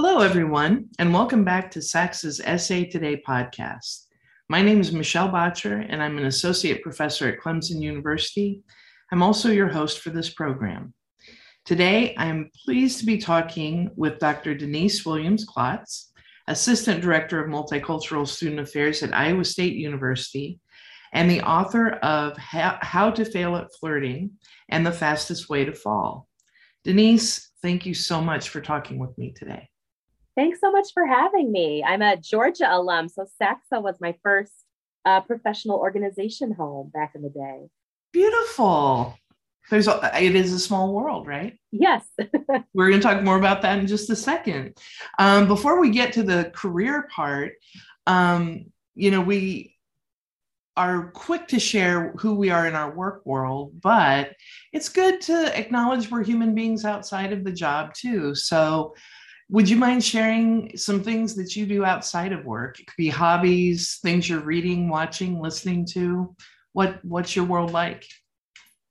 Hello, everyone, and welcome back to SACSA's SA Today podcast. My name is Michelle Boettcher, and I'm an associate professor at Clemson University. I'm also your host for this program. Today, I'm pleased to be talking with Dr. Denise Williams Klotz, Assistant Director of Multicultural Student Affairs at Iowa State University, and the author of How to Fail at Flirting and the Fastest Way to Fall. Denise, thank you so much for talking with me today. Thanks so much for having me. I'm a Georgia alum, so SACSA was my first uh, professional organization home back in the day. Beautiful. There's a, it is a small world, right? Yes. We're going to talk more about that in just a second. Um, before we get to the career part, um, you know, we are quick to share who we are in our work world, but it's good to acknowledge we're human beings outside of the job too. So, would you mind sharing some things that you do outside of work? It could be hobbies, things you're reading, watching, listening to. What what's your world like?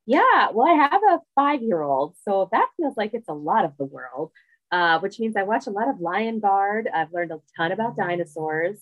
Yeah, well, I have a five-year-old, so that feels like it's a lot of the world. Uh, which means I watch a lot of Lion Guard. I've learned a ton about dinosaurs,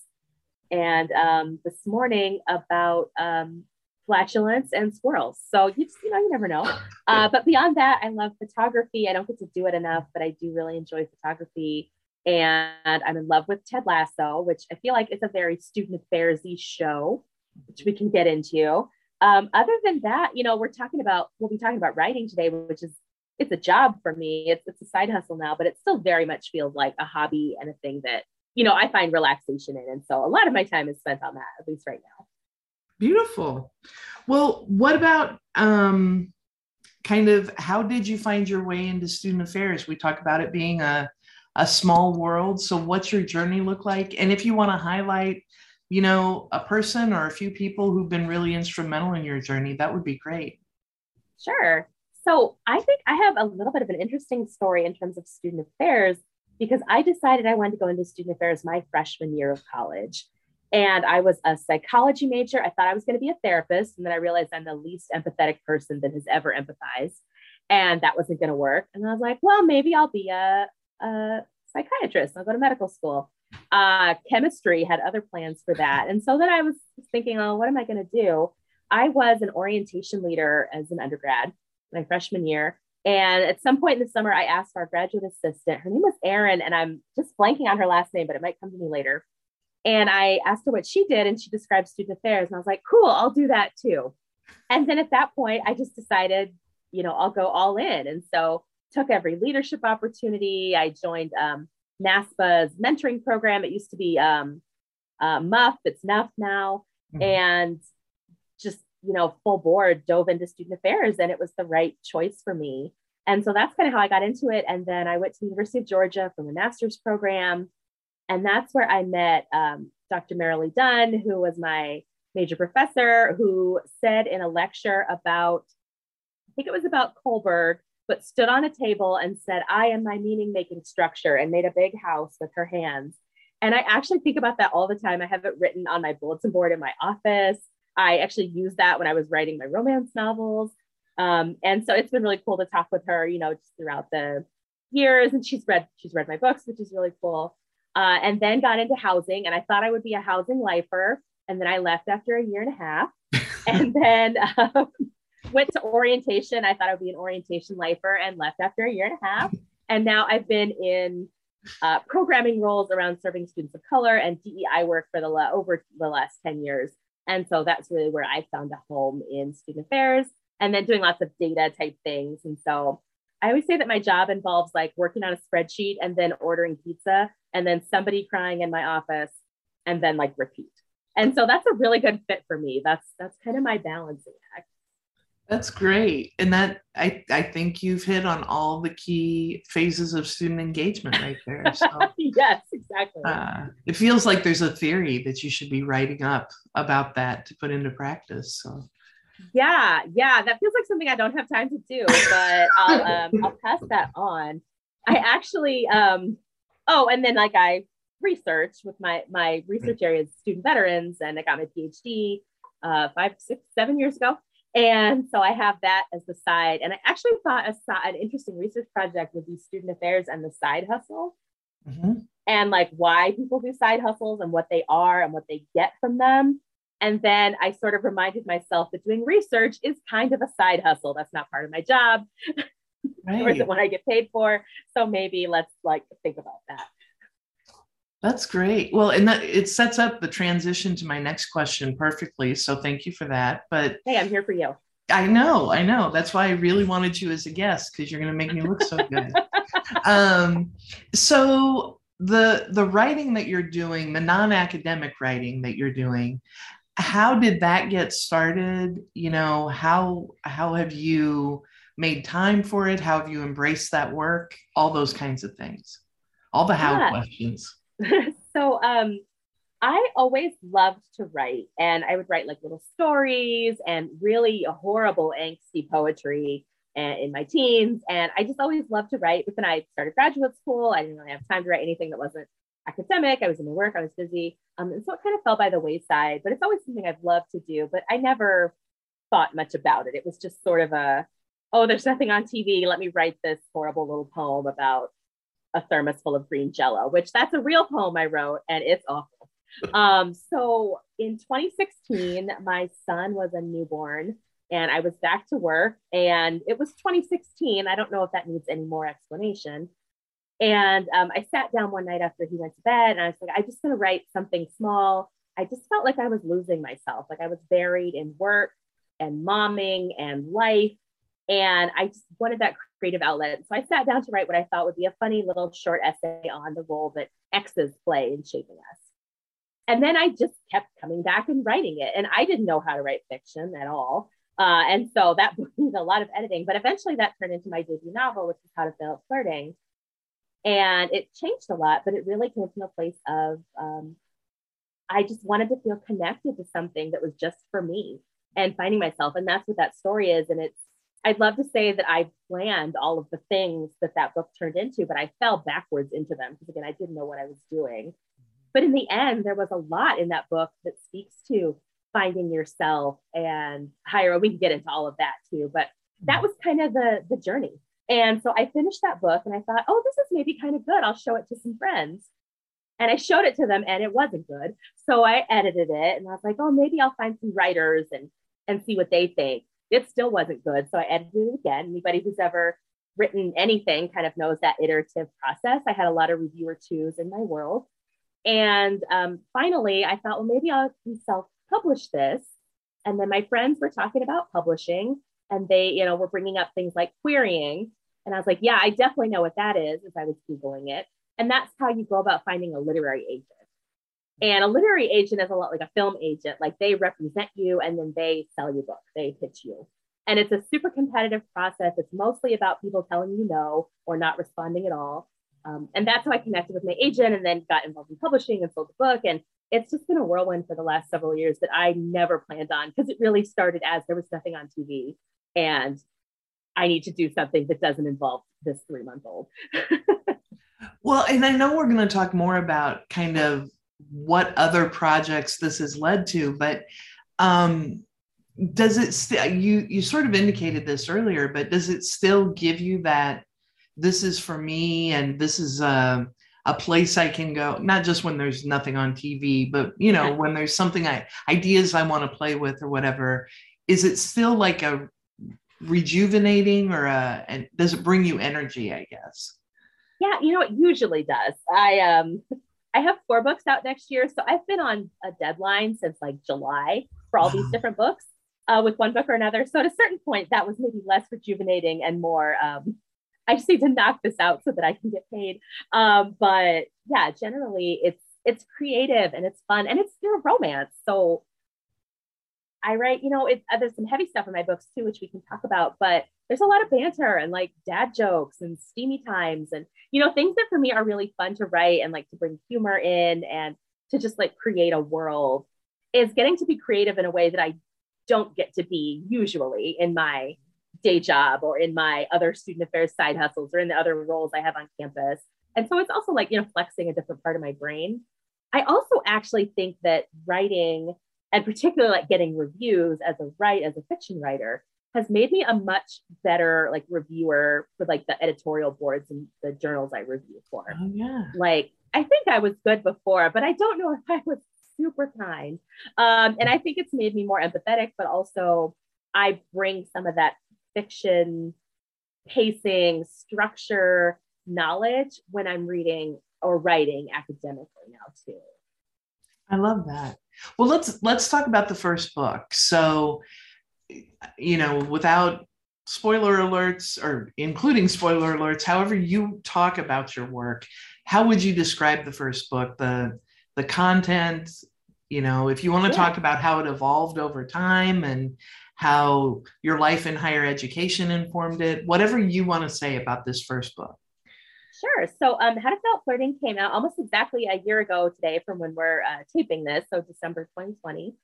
and um, this morning about um, flatulence and squirrels. So you just, you know, you never know. Uh, but beyond that, I love photography. I don't get to do it enough, but I do really enjoy photography. And I'm in love with Ted Lasso, which I feel like it's a very student affairsy show, which we can get into. Um, other than that, you know, we're talking about we'll be talking about writing today, which is it's a job for me. It's it's a side hustle now, but it still very much feels like a hobby and a thing that you know I find relaxation in. And so a lot of my time is spent on that, at least right now. Beautiful. Well, what about um, kind of how did you find your way into student affairs? We talk about it being a, a small world. So, what's your journey look like? And if you want to highlight, you know, a person or a few people who've been really instrumental in your journey, that would be great. Sure. So, I think I have a little bit of an interesting story in terms of student affairs because I decided I wanted to go into student affairs my freshman year of college. And I was a psychology major. I thought I was going to be a therapist. And then I realized I'm the least empathetic person that has ever empathized. And that wasn't going to work. And I was like, well, maybe I'll be a, a psychiatrist. I'll go to medical school. Uh, chemistry had other plans for that. And so then I was thinking, oh, what am I going to do? I was an orientation leader as an undergrad my freshman year. And at some point in the summer, I asked our graduate assistant, her name was Erin, and I'm just blanking on her last name, but it might come to me later. And I asked her what she did, and she described student affairs. And I was like, cool, I'll do that too. And then at that point, I just decided, you know, I'll go all in. And so took every leadership opportunity. I joined um, NASPA's mentoring program. It used to be um, uh, MUF, it's NUF now. Mm-hmm. And just, you know, full board dove into student affairs, and it was the right choice for me. And so that's kind of how I got into it. And then I went to the University of Georgia for the master's program and that's where I met um, Dr. Merrily Dunn, who was my major professor, who said in a lecture about, I think it was about Kohlberg, but stood on a table and said, I am my meaning making structure, and made a big house with her hands. And I actually think about that all the time. I have it written on my bulletin board in my office. I actually used that when I was writing my romance novels. Um, and so it's been really cool to talk with her, you know, just throughout the years. And she's read, she's read my books, which is really cool uh, and then got into housing. And I thought I would be a housing lifer. And then I left after a year and a half. and then um, went to orientation. I thought I would be an orientation lifer and left after a year and a half. And now I've been in uh, programming roles around serving students of color and DEI work for the la- over the last 10 years. And so that's really where I found a home in student affairs and then doing lots of data type things. And so I always say that my job involves like working on a spreadsheet and then ordering pizza and then somebody crying in my office and then like repeat. And so that's a really good fit for me. That's that's kind of my balancing act. That's great. And that I I think you've hit on all the key phases of student engagement right there. So, yes, exactly. Uh, it feels like there's a theory that you should be writing up about that to put into practice. So yeah, yeah, that feels like something I don't have time to do, but I'll um, I'll pass that on. I actually um oh, and then like I researched with my my research area is student veterans, and I got my PhD uh, five, six, seven years ago. And so I have that as the side. And I actually thought a, an interesting research project would be student affairs and the side hustle. mm-hmm. and like why people do side hustles and what they are and what they get from them. And then I sort of reminded myself that doing research is kind of a side hustle. That's not part of my job. Right. or is it what I get paid for? So maybe let's like think about that. That's great. Well, and that it sets up the transition to my next question perfectly. So thank you for that. But hey, I'm here for you. I know, I know. That's why I really wanted you as a guest because you're going to make me look so good. um, so the the writing that you're doing, the non-academic writing that you're doing, how did that get started? You know, how how have you made time for it? How have you embraced that work? All those kinds of things. All the how yeah. questions. so um I always loved to write, and I would write like little stories and really horrible angsty poetry eh, in my teens. And I just always loved to write. But then I started graduate school. I didn't really have time to write anything that wasn't academic. I was in my work. I was busy, um, and so it kind of fell by the wayside. But it's always something I've loved to do. But I never thought much about it. It was just sort of a, oh, there's nothing on TV. Let me write this horrible little poem about a thermos full of green jello, which that's a real poem I wrote, and it's awful. Um, so in 2016, my son was a newborn and I was back to work and it was 2016. I don't know if that needs any more explanation. And um, I sat down one night after he went to bed and I was like, I'm just going to write something small. I just felt like I was losing myself, like I was buried in work and momming and life. And I just wanted that creative outlet. So I sat down to write what I thought would be a funny little short essay on the role that exes play in shaping us. And then I just kept coming back and writing it. And I didn't know how to write fiction at all. Uh, and so that was a lot of editing. But eventually that turned into my debut novel, which is How to Fail at Flirting. And it changed a lot, but it really came from a place of um, I just wanted to feel connected to something that was just for me and finding myself. And that's what that story is. And it's, I'd love to say that I planned all of the things that that book turned into, but I fell backwards into them because, again, I didn't know what I was doing. But in the end, there was a lot in that book that speaks to finding yourself and higher. We can get into all of that too, but that was kind of the the journey. And so I finished that book and I thought, oh, this is maybe kind of good. I'll show it to some friends. And I showed it to them and it wasn't good. So I edited it and I was like, oh, maybe I'll find some writers and and see what they think. It still wasn't good. So I edited it again. Anybody who's ever written anything kind of knows that iterative process. I had a lot of reviewer twos in my world. And um, finally, I thought, well, maybe I can self publish this. And then my friends were talking about publishing and they, you know, were bringing up things like querying. And I was like, yeah, I definitely know what that is as I was Googling it. And that's how you go about finding a literary agent. And a literary agent is a lot like a film agent. Like they represent you and then they sell your book, they pitch you. And it's a super competitive process. It's mostly about people telling you no or not responding at all. Um, and that's how I connected with my agent and then got involved in publishing and sold the book. And it's just been a whirlwind for the last several years that I never planned on because it really started as there was nothing on TV. And I need to do something that doesn't involve this three month old. well, and I know we're going to talk more about kind of what other projects this has led to, but um, does it st- you you sort of indicated this earlier, but does it still give you that this is for me and this is a, a place I can go, not just when there's nothing on TV, but you know, when there's something I ideas I want to play with or whatever, is it still like a rejuvenating or a and does it bring you energy, I guess? Yeah, you know, it usually does. I um I have four books out next year. So I've been on a deadline since like July for all these different books uh, with one book or another. So at a certain point, that was maybe less rejuvenating and more um, I just need to knock this out so that I can get paid. Um, but yeah, generally it's it's creative and it's fun and it's you romance. So I write, you know, it, uh, there's some heavy stuff in my books too, which we can talk about, but there's a lot of banter and like dad jokes and steamy times and, you know, things that for me are really fun to write and like to bring humor in and to just like create a world is getting to be creative in a way that I don't get to be usually in my day job or in my other student affairs side hustles or in the other roles I have on campus. And so it's also like, you know, flexing a different part of my brain. I also actually think that writing and particularly like getting reviews as a write as a fiction writer has made me a much better like reviewer for like the editorial boards and the journals I review for. Oh, yeah. Like I think I was good before, but I don't know if I was super kind. Um, and I think it's made me more empathetic, but also I bring some of that fiction pacing, structure, knowledge when I'm reading or writing academically now too. I love that. Well, let's let's talk about the first book. So, you know, without spoiler alerts or including spoiler alerts, however you talk about your work, how would you describe the first book? The the content, you know, if you want to yeah. talk about how it evolved over time and how your life in higher education informed it, whatever you want to say about this first book. Sure. So, um, How to Fail Flirting came out almost exactly a year ago today from when we're uh, taping this, so December 2020.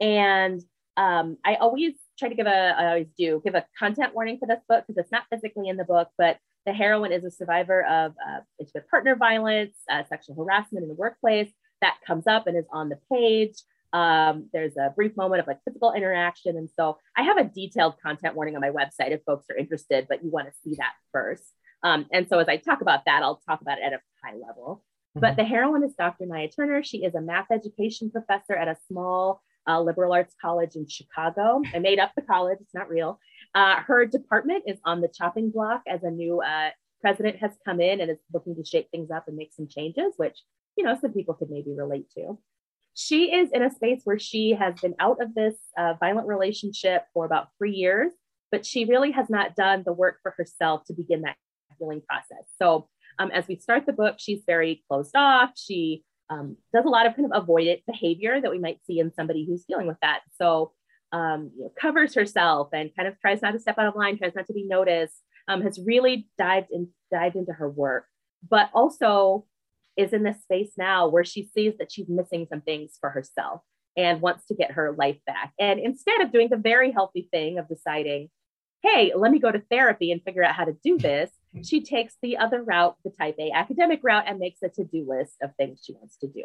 And um, I always try to give a, I always do give a content warning for this book because it's not physically in the book, but the heroine is a survivor of uh, intimate partner violence, uh, sexual harassment in the workplace. That comes up and is on the page. Um, there's a brief moment of like physical interaction. And so I have a detailed content warning on my website if folks are interested, but you want to see that first. Um, and so as I talk about that, I'll talk about it at a high level. Mm-hmm. But the heroine is Dr. Naya Turner. She is a math education professor at a small uh, liberal arts college in Chicago. I made up the college, it's not real. Uh, her department is on the chopping block as a new uh, president has come in and is looking to shake things up and make some changes, which, you know, some people could maybe relate to. She is in a space where she has been out of this uh, violent relationship for about three years, but she really has not done the work for herself to begin that healing process. So um, as we start the book, she's very closed off. She um, does a lot of kind of avoidant behavior that we might see in somebody who's dealing with that. So um, you know, covers herself and kind of tries not to step out of line, tries not to be noticed. Um, has really dived in, dived into her work, but also is in this space now where she sees that she's missing some things for herself and wants to get her life back. And instead of doing the very healthy thing of deciding, hey, let me go to therapy and figure out how to do this, she takes the other route, the type A academic route, and makes a to do list of things she wants to do.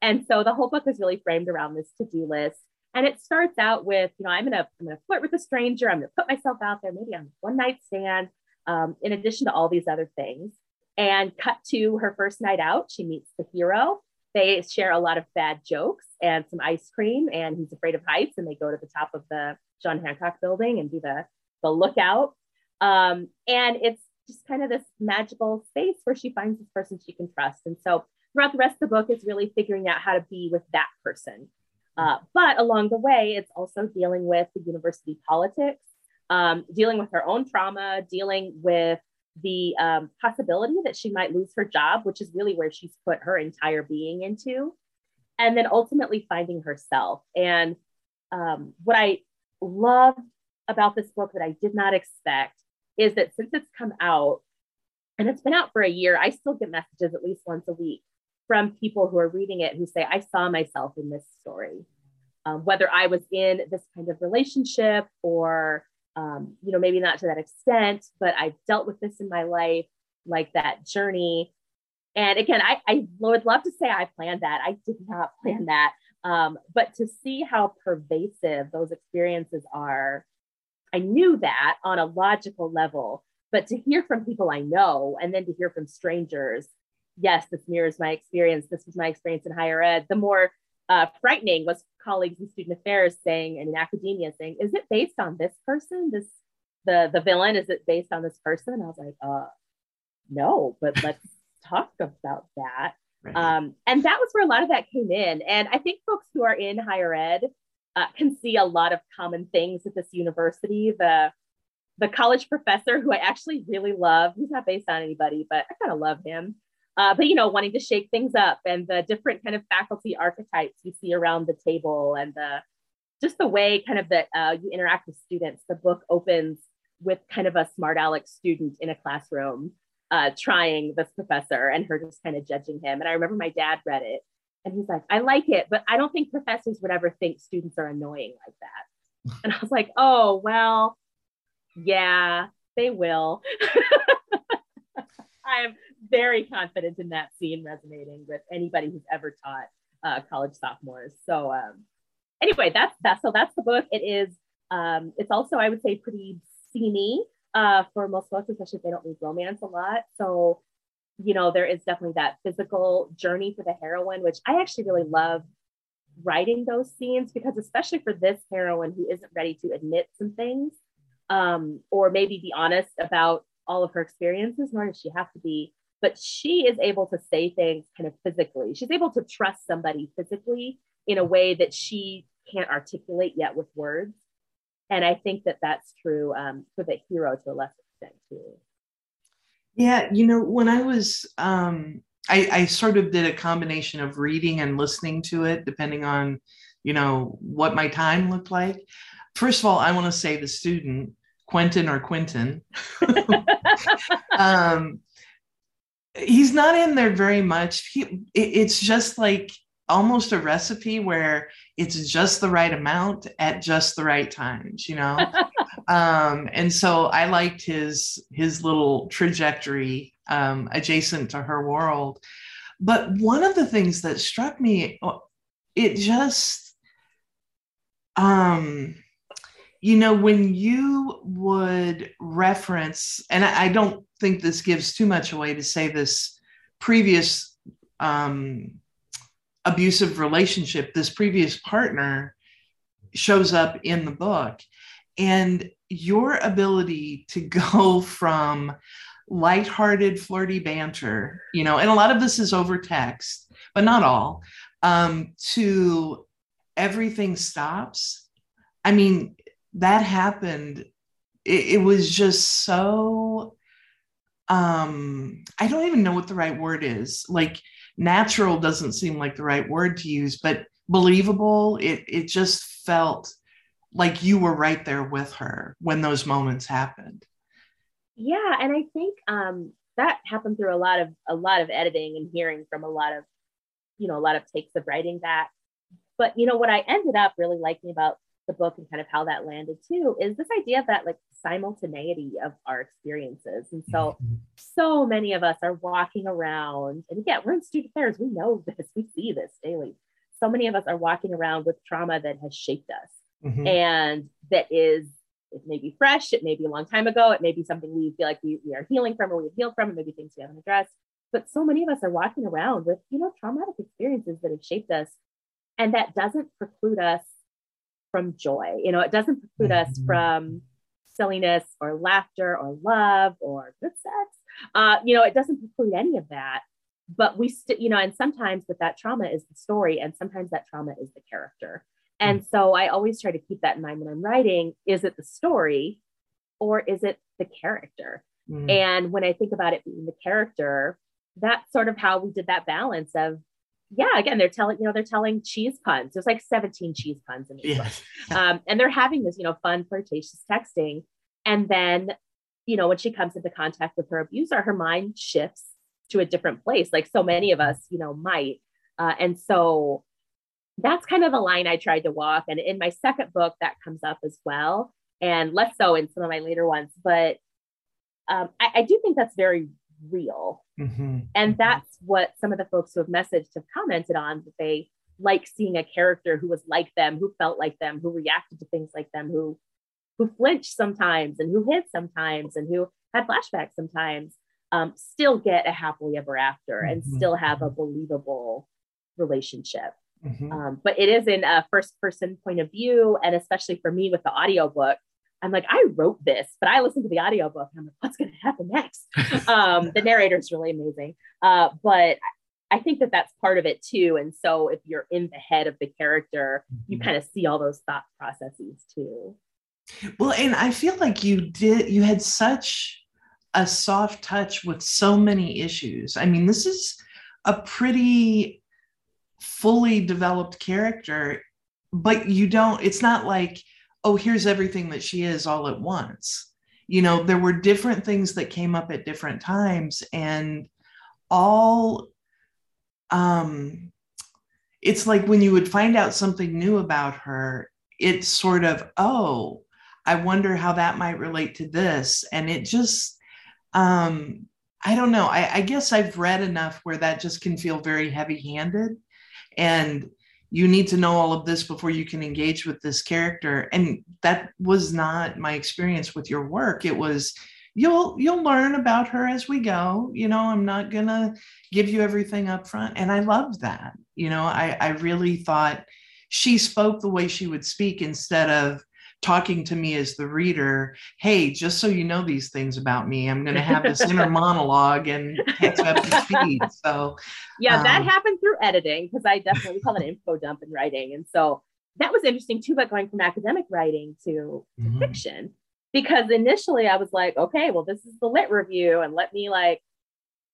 And so the whole book is really framed around this to do list. And it starts out with, you know, I'm gonna I'm gonna flirt with a stranger. I'm gonna put myself out there, maybe on one night stand. Um, in addition to all these other things, and cut to her first night out. She meets the hero. They share a lot of bad jokes and some ice cream, and he's afraid of heights. And they go to the top of the John Hancock building and do the the lookout. Um, and it's just kind of this magical space where she finds this person she can trust. And so throughout the rest of the book, it's really figuring out how to be with that person. Uh, but along the way, it's also dealing with the university politics, um, dealing with her own trauma, dealing with the um, possibility that she might lose her job, which is really where she's put her entire being into, and then ultimately finding herself. And um, what I love about this book that I did not expect is that since it's come out and it's been out for a year, I still get messages at least once a week from people who are reading it who say, I saw myself in this story. Um, whether I was in this kind of relationship or, um, you know, maybe not to that extent, but I've dealt with this in my life, like that journey. And again, I, I would love to say I planned that. I did not plan that. Um, but to see how pervasive those experiences are I knew that on a logical level, but to hear from people I know and then to hear from strangers, yes, this mirrors my experience. This was my experience in higher ed. The more uh, frightening was colleagues in student affairs saying and in academia saying, is it based on this person? This the the villain, is it based on this person? And I was like, uh, no, but let's talk about that. Right. Um, and that was where a lot of that came in. And I think folks who are in higher ed uh, can see a lot of common things at this university. The the college professor who I actually really love, he's not based on anybody, but I kind of love him. Uh, but you know, wanting to shake things up and the different kind of faculty archetypes you see around the table and the just the way kind of that uh, you interact with students. The book opens with kind of a smart aleck student in a classroom uh, trying this professor and her just kind of judging him. And I remember my dad read it and he's like, I like it, but I don't think professors would ever think students are annoying like that. And I was like, oh, well, yeah, they will. I'm very confident in that scene resonating with anybody who's ever taught uh, college sophomores. So um, anyway, that's that. So that's the book. It is Um, it's also, I would say, pretty sceney uh, for most folks, especially if they don't read romance a lot. So, you know, there is definitely that physical journey for the heroine, which I actually really love writing those scenes because, especially for this heroine who isn't ready to admit some things um, or maybe be honest about all of her experiences, nor does she have to be, but she is able to say things kind of physically. She's able to trust somebody physically in a way that she can't articulate yet with words. And I think that that's true um, for the hero to a lesser extent too. Yeah, you know, when I was, um, I, I sort of did a combination of reading and listening to it, depending on, you know, what my time looked like. First of all, I want to say the student, Quentin or Quentin, um, he's not in there very much. He, it, it's just like almost a recipe where it's just the right amount at just the right times you know um, and so i liked his his little trajectory um, adjacent to her world but one of the things that struck me uh, it just um you know when you would reference and I, I don't think this gives too much away to say this previous um abusive relationship, this previous partner shows up in the book. And your ability to go from lighthearted, flirty banter, you know, and a lot of this is over text, but not all, um, to everything stops. I mean, that happened. It, it was just so um i don't even know what the right word is like natural doesn't seem like the right word to use, but believable. It it just felt like you were right there with her when those moments happened. Yeah, and I think um, that happened through a lot of a lot of editing and hearing from a lot of you know a lot of takes of writing that. But you know what I ended up really liking about the book and kind of how that landed too is this idea of that like simultaneity of our experiences. And so, mm-hmm. so many of us are walking around, and again, we're in student affairs, we know this, we see this daily. So many of us are walking around with trauma that has shaped us mm-hmm. and that is, it may be fresh, it may be a long time ago, it may be something we feel like we, we are healing from or we've healed from, it may be things we haven't addressed. But so many of us are walking around with, you know, traumatic experiences that have shaped us. And that doesn't preclude us from joy. You know, it doesn't preclude mm-hmm. us from silliness or laughter or love or good sex. Uh, you know, it doesn't preclude any of that. But we, st- you know, and sometimes that that trauma is the story, and sometimes that trauma is the character. And mm. so I always try to keep that in mind when I'm writing. Is it the story or is it the character? Mm. And when I think about it being the character, that's sort of how we did that balance of yeah, again, they're telling, you know, they're telling cheese puns. There's like 17 cheese puns in this book. Um, and they're having this, you know, fun, flirtatious texting. And then, you know, when she comes into contact with her abuser, her mind shifts to a different place, like so many of us, you know, might. Uh, and so that's kind of the line I tried to walk. And in my second book, that comes up as well, and less so in some of my later ones. But um, I, I do think that's very real. Mm-hmm. And mm-hmm. that's what some of the folks who have messaged have commented on that they like seeing a character who was like them, who felt like them, who reacted to things like them, who who flinched sometimes and who hid sometimes and who had flashbacks sometimes, um, still get a happily ever after mm-hmm. and still have a believable relationship. Mm-hmm. Um, but it is in a first person point of view. And especially for me with the audiobook, I'm like, I wrote this, but I listened to the audiobook and I'm like, what's going to happen next? um, the narrator is really amazing. Uh, but I think that that's part of it too. And so if you're in the head of the character, you mm-hmm. kind of see all those thought processes too. Well, and I feel like you did, you had such a soft touch with so many issues. I mean, this is a pretty fully developed character, but you don't, it's not like, oh, here's everything that she is all at once. You know, there were different things that came up at different times, and all um it's like when you would find out something new about her, it's sort of, oh, I wonder how that might relate to this. And it just um I don't know. I, I guess I've read enough where that just can feel very heavy handed. And you need to know all of this before you can engage with this character. And that was not my experience with your work. It was you'll you'll learn about her as we go. You know i'm not gonna give you everything up front. And i love that. You know i i really thought she spoke the way she would speak instead of talking to me as the reader hey just so you know these things about me i'm going to have this inner monologue and catch up to speed so yeah um, that happened through editing because i definitely call it an info dump in writing and so that was interesting too but going from academic writing to, to mm-hmm. fiction because initially I was like, okay, well, this is the lit review, and let me like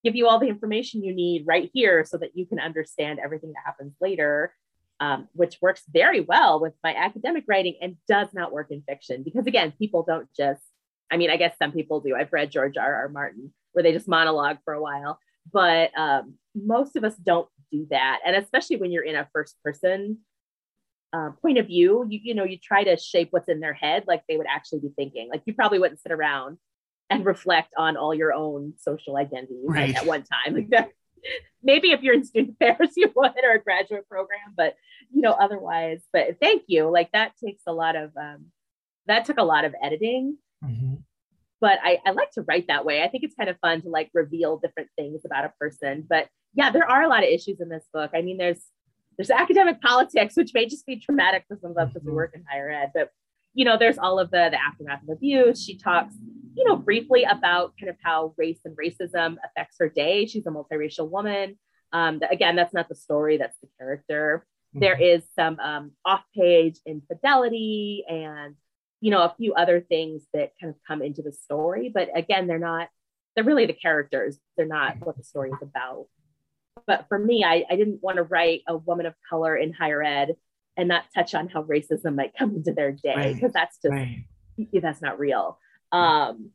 give you all the information you need right here so that you can understand everything that happens later, um, which works very well with my academic writing and does not work in fiction because, again, people don't just, I mean, I guess some people do. I've read George R. R. Martin where they just monologue for a while, but um, most of us don't do that. And especially when you're in a first person uh, point of view, you, you know, you try to shape what's in their head like they would actually be thinking. Like you probably wouldn't sit around and reflect on all your own social identities right. at one time. Like that. Maybe if you're in student affairs, you would or a graduate program, but you know, otherwise. But thank you. Like that takes a lot of um, that took a lot of editing. Mm-hmm. But I, I like to write that way. I think it's kind of fun to like reveal different things about a person. But yeah, there are a lot of issues in this book. I mean, there's there's academic politics, which may just be traumatic for some of us because mm-hmm. work in higher ed. But you know, there's all of the the aftermath of abuse. She talks, you know, briefly about kind of how race and racism affects her day. She's a multiracial woman. Um, again, that's not the story; that's the character. Mm-hmm. There is some um, off-page infidelity and you know a few other things that kind of come into the story. But again, they're not. They're really the characters. They're not what the story is about but for me, I, I didn't want to write a woman of color in higher ed and not touch on how racism might come into their day because right. that's just right. that's not real. Um,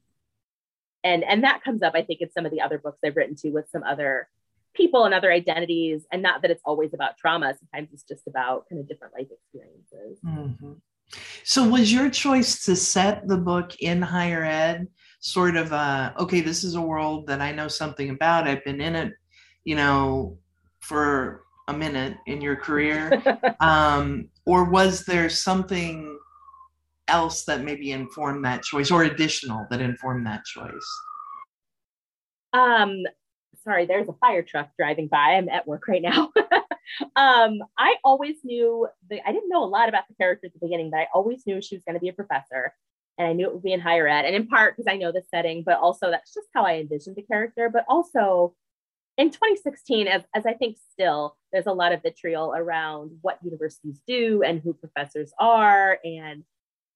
and and that comes up, I think, in some of the other books I've written too with some other people and other identities, and not that it's always about trauma. Sometimes it's just about kind of different life experiences. Mm-hmm. So, was your choice to set the book in higher ed sort of uh, okay? This is a world that I know something about. I've been in it you know, for a minute in your career? um, or was there something else that maybe informed that choice or additional that informed that choice? Um, sorry, there's a fire truck driving by. I'm at work right now. um, I always knew the, I didn't know a lot about the character at the beginning, but I always knew she was going to be a professor. And I knew it would be in higher ed, and in part because I know the setting, but also that's just how I envisioned the character. But also, in 2016, as, as I think still, there's a lot of vitriol around what universities do and who professors are and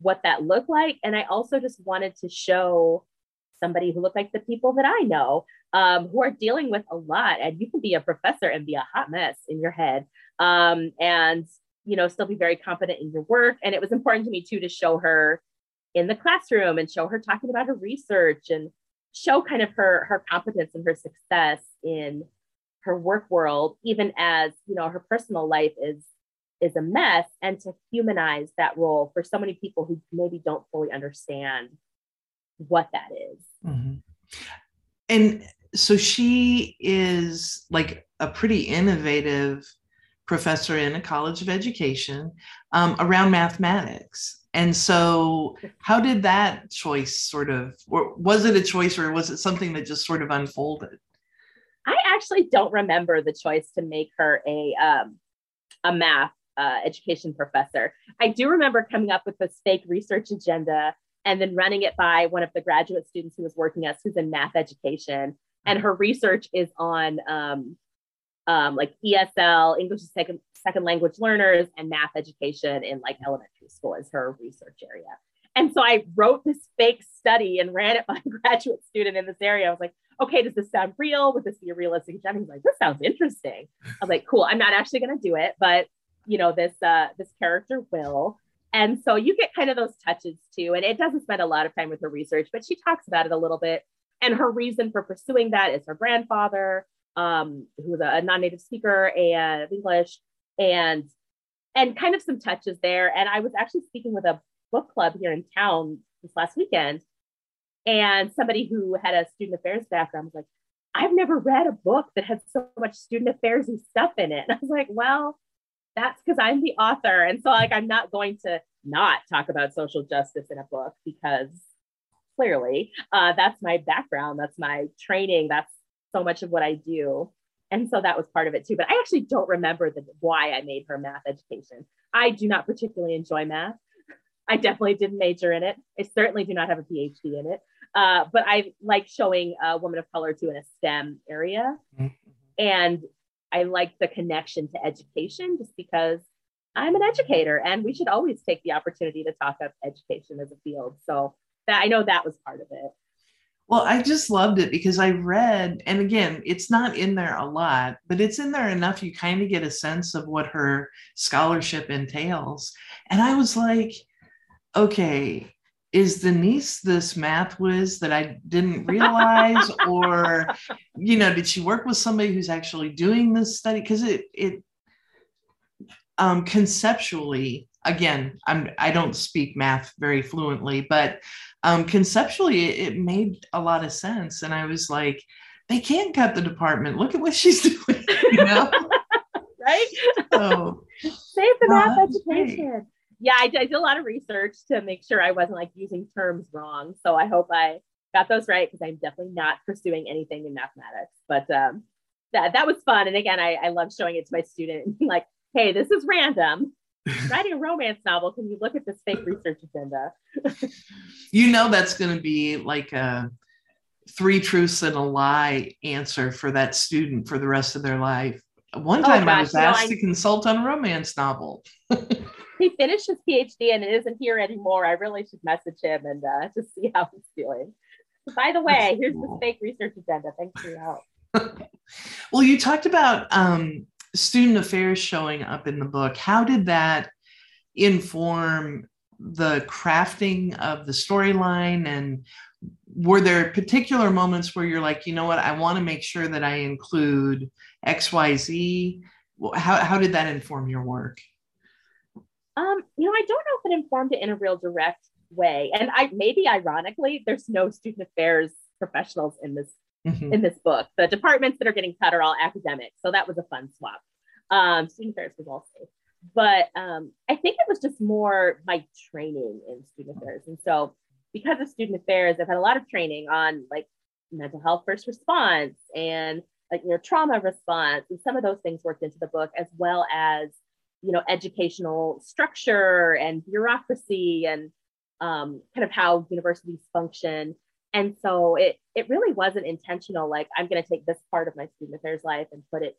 what that looked like. And I also just wanted to show somebody who looked like the people that I know um, who are dealing with a lot. And you can be a professor and be a hot mess in your head um, and, you know, still be very competent in your work. And it was important to me too to show her in the classroom and show her talking about her research and show kind of her her competence and her success in her work world even as you know her personal life is is a mess and to humanize that role for so many people who maybe don't fully understand what that is. Mm-hmm. and so she is like a pretty innovative professor in a college of education um, around mathematics and so, how did that choice sort of, or was it a choice or was it something that just sort of unfolded? I actually don't remember the choice to make her a um, a math uh, education professor. I do remember coming up with this fake research agenda and then running it by one of the graduate students who was working us, who's in math education, and her research is on um, um, like ESL, English as second second language learners, and math education in like elementary school is her research area. And so I wrote this fake study and ran it by a graduate student in this area. I was like, okay, does this sound real? Would this be a realistic agenda? He's like, this sounds interesting. I was like, cool. I'm not actually going to do it, but you know, this uh, this character will. And so you get kind of those touches too. And it doesn't spend a lot of time with her research, but she talks about it a little bit. And her reason for pursuing that is her grandfather um, who was a non-native speaker and English, and and kind of some touches there. And I was actually speaking with a book club here in town this last weekend, and somebody who had a student affairs background was like, "I've never read a book that had so much student affairs and stuff in it." And I was like, "Well." that's because I'm the author. And so like I'm not going to not talk about social justice in a book because clearly uh, that's my background, that's my training, that's so much of what I do. And so that was part of it too. But I actually don't remember the why I made her math education. I do not particularly enjoy math. I definitely didn't major in it. I certainly do not have a PhD in it. Uh, but I like showing a woman of color to in a STEM area. Mm-hmm. And I like the connection to education just because I'm an educator and we should always take the opportunity to talk about education as a field. So that I know that was part of it. Well, I just loved it because I read, and again, it's not in there a lot, but it's in there enough you kind of get a sense of what her scholarship entails. And I was like, okay, is Denise this math whiz that I didn't realize, or you know, did she work with somebody who's actually doing this study? Because it it um, conceptually, again, I'm I don't speak math very fluently, but um, conceptually, it, it made a lot of sense, and I was like, they can't cut the department. Look at what she's doing, you know. right? So, save the math education. Great yeah, I, I, did a lot of research to make sure I wasn't like using terms wrong. So I hope I got those right because I'm definitely not pursuing anything in mathematics. But um, that that was fun. And again, I, I love showing it to my student. like, hey, this is random. Writing a romance novel. Can you look at this fake research agenda? you know that's going to be like a three truths and a lie answer for that student for the rest of their life. One time oh, gosh, I was asked I... to consult on a romance novel. he finished his PhD and isn't here anymore. I really should message him and uh, just see how he's doing. By the way, here's the fake research agenda. Thanks for your help. well, you talked about um, student affairs showing up in the book. How did that inform the crafting of the storyline? And were there particular moments where you're like, you know what, I want to make sure that I include XYZ? How, how did that inform your work? Um, you know, I don't know if it informed it in a real direct way. And I maybe ironically, there's no student affairs professionals in this mm-hmm. in this book. The departments that are getting cut are all academic. So that was a fun swap. Um, student affairs was safe. But um, I think it was just more my training in student affairs. And so because of student affairs, I've had a lot of training on like mental health first response and like your trauma response. And some of those things worked into the book, as well as you know educational structure and bureaucracy and um, kind of how universities function and so it it really wasn't intentional like i'm going to take this part of my student affairs life and put it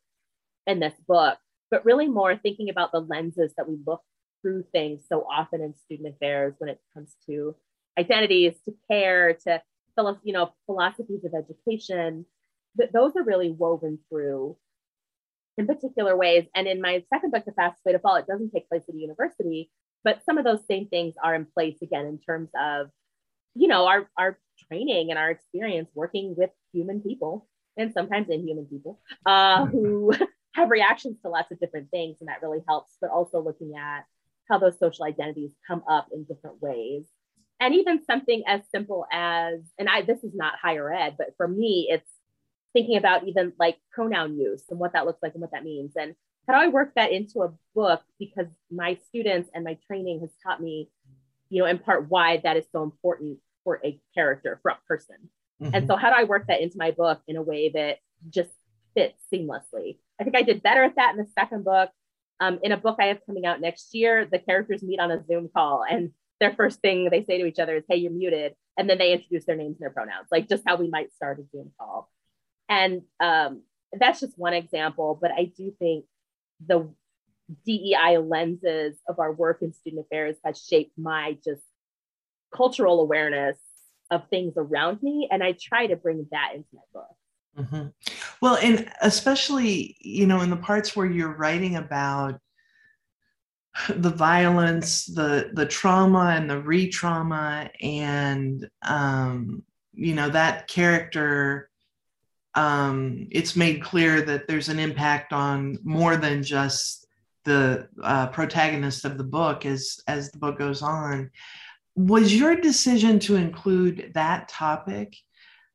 in this book but really more thinking about the lenses that we look through things so often in student affairs when it comes to identities to care to you know philosophies of education that those are really woven through in particular ways. And in my second book, The Fastest Way to Fall, it doesn't take place at a university, but some of those same things are in place again in terms of, you know, our, our training and our experience working with human people and sometimes inhuman people uh, who have reactions to lots of different things. And that really helps, but also looking at how those social identities come up in different ways. And even something as simple as, and I, this is not higher ed, but for me, it's thinking about even like pronoun use and what that looks like and what that means. And how do I work that into a book? Because my students and my training has taught me, you know, in part why that is so important for a character, for a person. Mm-hmm. And so, how do I work that into my book in a way that just fits seamlessly? I think I did better at that in the second book. Um, in a book I have coming out next year, the characters meet on a Zoom call, and their first thing they say to each other is, Hey, you're muted. And then they introduce their names and their pronouns, like just how we might start a Zoom call. And um, that's just one example, but I do think the DEI lenses of our work in student affairs has shaped my just cultural awareness of things around me. And I try to bring that into my book. Mm-hmm. Well, and especially, you know, in the parts where you're writing about the violence, the the trauma and the re-trauma, and um, you know, that character um, it's made clear that there's an impact on more than just the uh, protagonist of the book as as the book goes on. Was your decision to include that topic,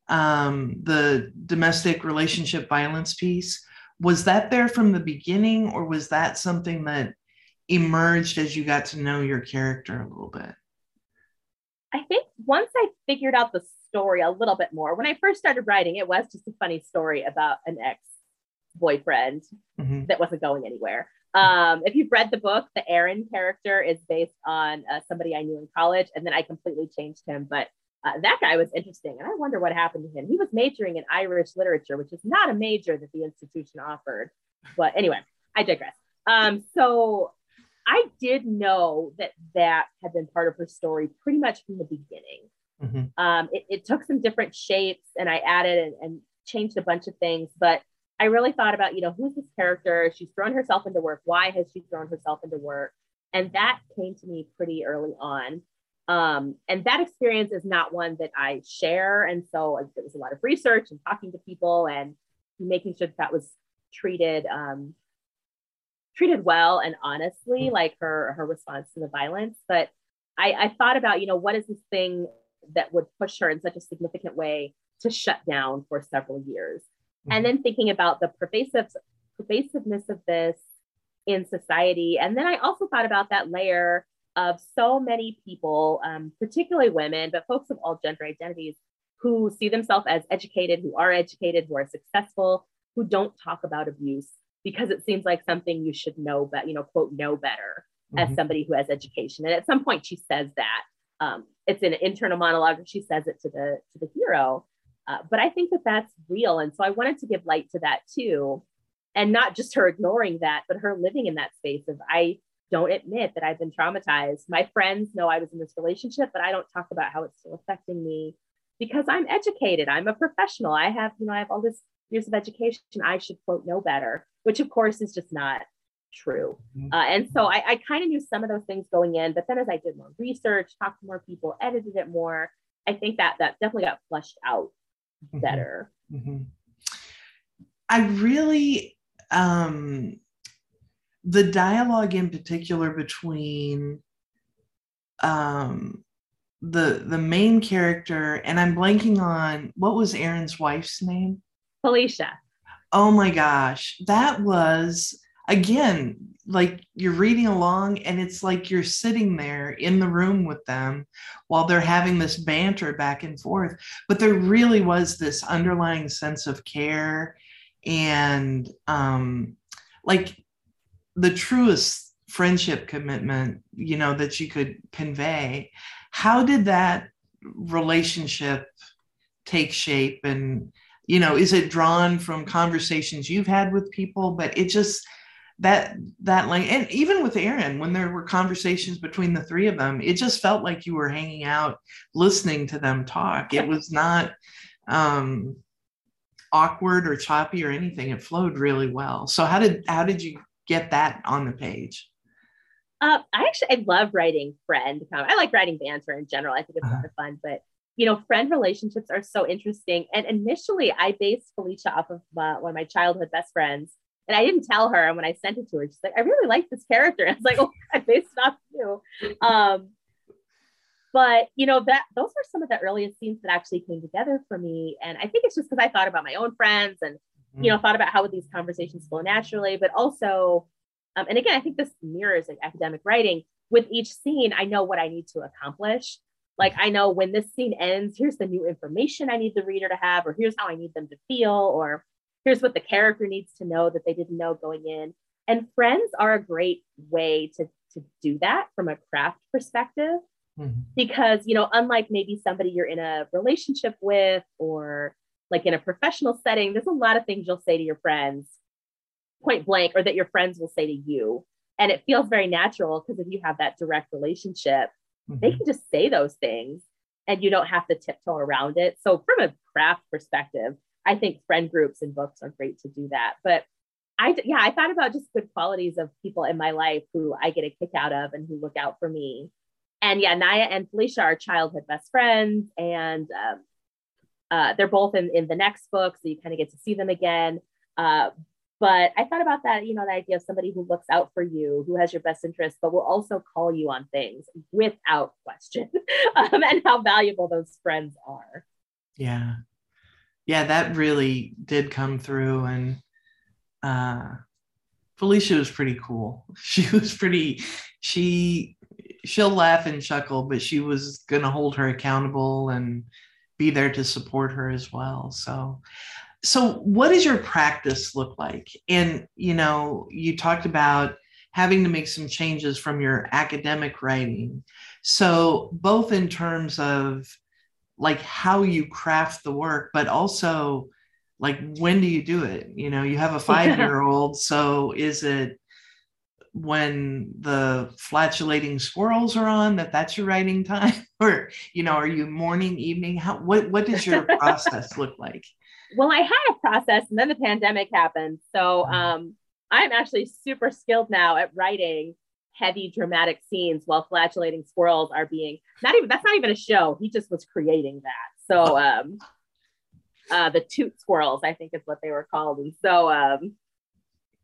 um, the domestic relationship violence piece? was that there from the beginning or was that something that emerged as you got to know your character a little bit i think once i figured out the story a little bit more when i first started writing it was just a funny story about an ex boyfriend mm-hmm. that wasn't going anywhere um, if you've read the book the aaron character is based on uh, somebody i knew in college and then i completely changed him but uh, that guy was interesting. And I wonder what happened to him. He was majoring in Irish literature, which is not a major that the institution offered. But anyway, I digress. Um, so I did know that that had been part of her story pretty much from the beginning. Mm-hmm. Um, it, it, took some different shapes and I added and, and changed a bunch of things. But I really thought about, you know, who's this character? She's thrown herself into work. Why has she thrown herself into work? And that came to me pretty early on. Um, and that experience is not one that I share. And so it was a lot of research and talking to people and making sure that, that was treated um, treated well and honestly, mm-hmm. like her her response to the violence. But I, I thought about, you know, what is this thing that would push her in such a significant way to shut down for several years? Mm-hmm. And then thinking about the pervasive pervasiveness of this in society. And then I also thought about that layer of so many people, um, particularly women, but folks of all gender identities who see themselves as educated, who are educated, who are successful, who don't talk about abuse because it seems like something you should know, but you know, quote, know better mm-hmm. as somebody who has education. And at some point, she says that um, it's an internal monologue, and she says it to the to the hero. Uh, but I think that that's real, and so I wanted to give light to that too, and not just her ignoring that, but her living in that space of I don't admit that I've been traumatized. My friends know I was in this relationship, but I don't talk about how it's still affecting me because I'm educated. I'm a professional. I have, you know, I have all this years of education. I should quote know better, which of course is just not true. Mm-hmm. Uh, and so I, I kind of knew some of those things going in, but then as I did more research, talked to more people, edited it more, I think that that definitely got flushed out. Better. Mm-hmm. I really um the dialogue in particular between um, the the main character and I'm blanking on what was Aaron's wife's name? Felicia. Oh my gosh, that was again like you're reading along and it's like you're sitting there in the room with them while they're having this banter back and forth. But there really was this underlying sense of care and um like the truest friendship commitment you know that you could convey. How did that relationship take shape? And you know is it drawn from conversations you've had with people? But it just that that like and even with aaron when there were conversations between the three of them it just felt like you were hanging out listening to them talk it was not um awkward or choppy or anything it flowed really well so how did how did you get that on the page? Uh, I actually I love writing friend. I like writing banter in general. I think it's uh-huh. kind of fun, but you know, friend relationships are so interesting. And initially, I based Felicia off of my, one of my childhood best friends, and I didn't tell her. And when I sent it to her, she's like, "I really like this character." And I was like, "Oh, I based it off you." Um, but you know that those were some of the earliest scenes that actually came together for me, and I think it's just because I thought about my own friends and you know, thought about how would these conversations flow naturally, but also, um, and again, I think this mirrors like academic writing. With each scene, I know what I need to accomplish. Like I know when this scene ends, here's the new information I need the reader to have, or here's how I need them to feel, or here's what the character needs to know that they didn't know going in. And friends are a great way to, to do that from a craft perspective. Mm-hmm. Because, you know, unlike maybe somebody you're in a relationship with or like in a professional setting, there's a lot of things you'll say to your friends point blank or that your friends will say to you. And it feels very natural because if you have that direct relationship, mm-hmm. they can just say those things and you don't have to tiptoe around it. So, from a craft perspective, I think friend groups and books are great to do that. But I, yeah, I thought about just good qualities of people in my life who I get a kick out of and who look out for me. And yeah, Naya and Felicia are childhood best friends. And um, uh, they're both in, in the next book, so you kind of get to see them again. Uh, but I thought about that, you know, the idea of somebody who looks out for you, who has your best interest, but will also call you on things without question, um, and how valuable those friends are. Yeah. Yeah, that really did come through. And uh, Felicia was pretty cool. She was pretty, she, she'll laugh and chuckle, but she was going to hold her accountable and be there to support her as well. So, so what does your practice look like? And, you know, you talked about having to make some changes from your academic writing. So, both in terms of like how you craft the work, but also like when do you do it? You know you have a five year old so is it when the flatulating squirrels are on that that's your writing time? Or you know are you morning evening? How what what does your process look like? Well i had a process and then the pandemic happened. So mm-hmm. um i'm actually super skilled now at writing heavy dramatic scenes while flatulating squirrels are being not even that's not even a show he just was creating that so um uh, the toot squirrels, I think is what they were called. And so um,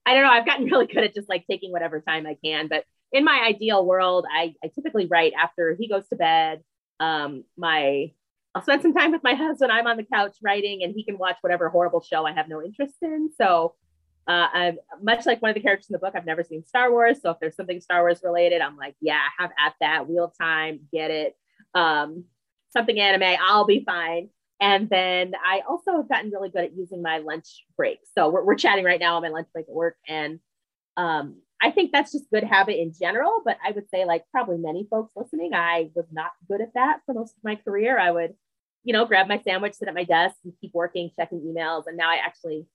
I don't know, I've gotten really good at just like taking whatever time I can. But in my ideal world, I, I typically write after he goes to bed. Um, my I'll spend some time with my husband. I'm on the couch writing, and he can watch whatever horrible show I have no interest in. So, uh, I'm much like one of the characters in the book. I've never seen Star Wars, so if there's something Star Wars related, I'm like, yeah, have at that. Wheel time, get it. Um, something anime, I'll be fine. And then I also have gotten really good at using my lunch break. So we're, we're chatting right now on my lunch break at work. And um, I think that's just good habit in general. But I would say, like probably many folks listening, I was not good at that for most of my career. I would, you know, grab my sandwich, sit at my desk, and keep working, checking emails. And now I actually,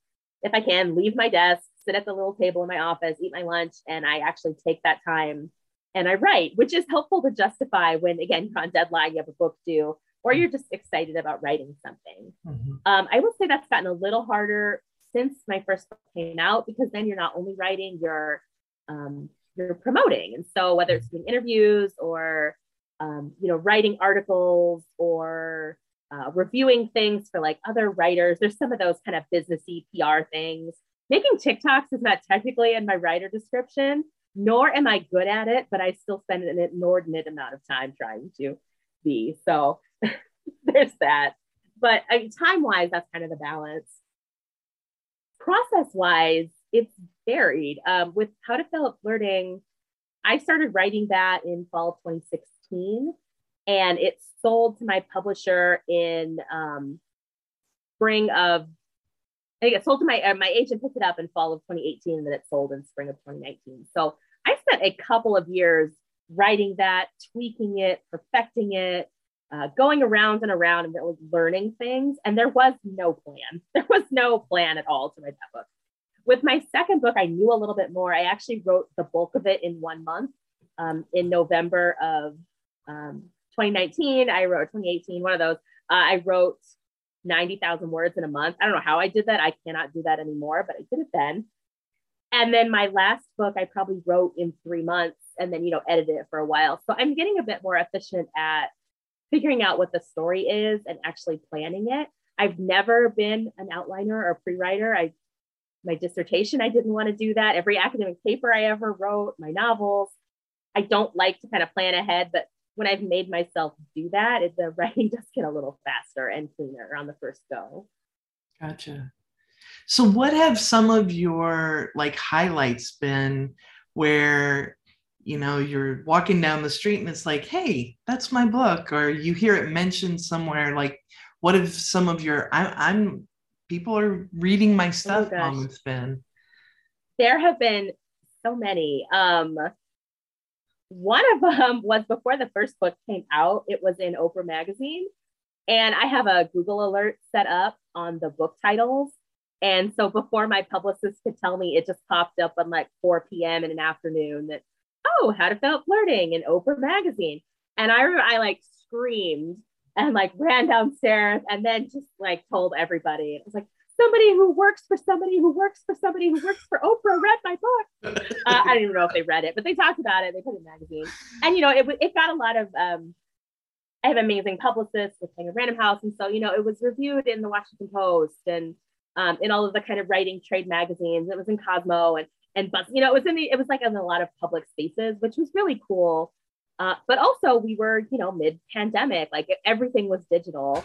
if I can, leave my desk, sit at the little table in my office, eat my lunch, and I actually take that time and I write, which is helpful to justify when, again, you're on deadline, you have a book due or you're just excited about writing something. Mm-hmm. Um, I will say that's gotten a little harder since my first book came out because then you're not only writing, you're um, you're promoting, and so whether it's doing interviews or um, you know writing articles or uh, reviewing things for like other writers, there's some of those kind of businessy PR things. Making TikToks is not technically in my writer description, nor am I good at it, but I still spend an inordinate amount of time trying to be. So there's that. But I mean, time wise, that's kind of the balance. Process wise, it's varied. Um, with How to Fail at Flirting, I started writing that in fall 2016, and it sold to my publisher in um, spring of. I think it sold to my uh, my agent picked it up in fall of 2018, and then it sold in spring of 2019. So I spent a couple of years writing that, tweaking it, perfecting it, uh, going around and around and really learning things. And there was no plan. There was no plan at all to write that book. With my second book, I knew a little bit more. I actually wrote the bulk of it in one month. Um, in November of um, 2019, I wrote 2018, one of those. Uh, I wrote 90,000 words in a month. I don't know how I did that. I cannot do that anymore, but I did it then. And then my last book, I probably wrote in three months and then, you know, edited it for a while. So I'm getting a bit more efficient at figuring out what the story is and actually planning it. I've never been an outliner or pre-writer. I my dissertation, I didn't want to do that. Every academic paper I ever wrote, my novels, I don't like to kind of plan ahead, but when I've made myself do that, it, the writing does get a little faster and cleaner on the first go. Gotcha. So, what have some of your like highlights been where you know you're walking down the street and it's like hey that's my book or you hear it mentioned somewhere like what have some of your I, am people are reading my oh stuff oh moments been there have been so many um one of them was before the first book came out it was in oprah magazine and i have a google alert set up on the book titles and so before my publicist could tell me it just popped up on like 4 p.m in an afternoon that oh, how to fail flirting in Oprah magazine. And I remember I like screamed and like ran downstairs and then just like told everybody. It was like, somebody who works for somebody who works for somebody who works for Oprah read my book. Uh, I don't even know if they read it, but they talked about it. They put it in magazine. And, you know, it, it got a lot of, um, I have amazing publicists with Penguin Random House. And so, you know, it was reviewed in the Washington Post and um, in all of the kind of writing trade magazines. It was in Cosmo. And and bus, you know, it was in the, it was like in a lot of public spaces, which was really cool. Uh, but also we were, you know, mid pandemic, like everything was digital.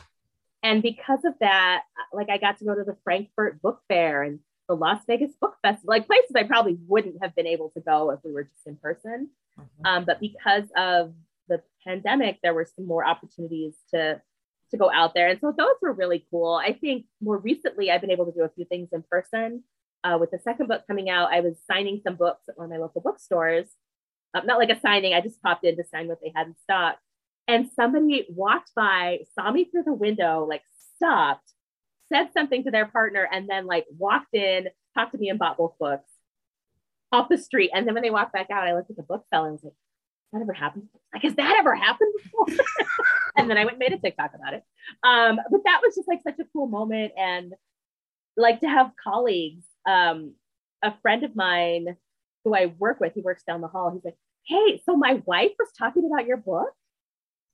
And because of that, like I got to go to the Frankfurt Book Fair and the Las Vegas Book Festival, like places I probably wouldn't have been able to go if we were just in person. Mm-hmm. Um, but because of the pandemic, there were some more opportunities to to go out there, and so those were really cool. I think more recently, I've been able to do a few things in person. Uh, with the second book coming out, I was signing some books at one of my local bookstores. Uh, not like a signing, I just popped in to sign what they had in stock. And somebody walked by, saw me through the window, like stopped, said something to their partner, and then like walked in, talked to me, and bought both books off the street. And then when they walked back out, I looked at the book bookseller and was like, that ever happened? Like, has that ever happened before? and then I went made a TikTok about it. Um, but that was just like such a cool moment. And like to have colleagues, um, a friend of mine who I work with, he works down the hall. He's like, Hey, so my wife was talking about your book.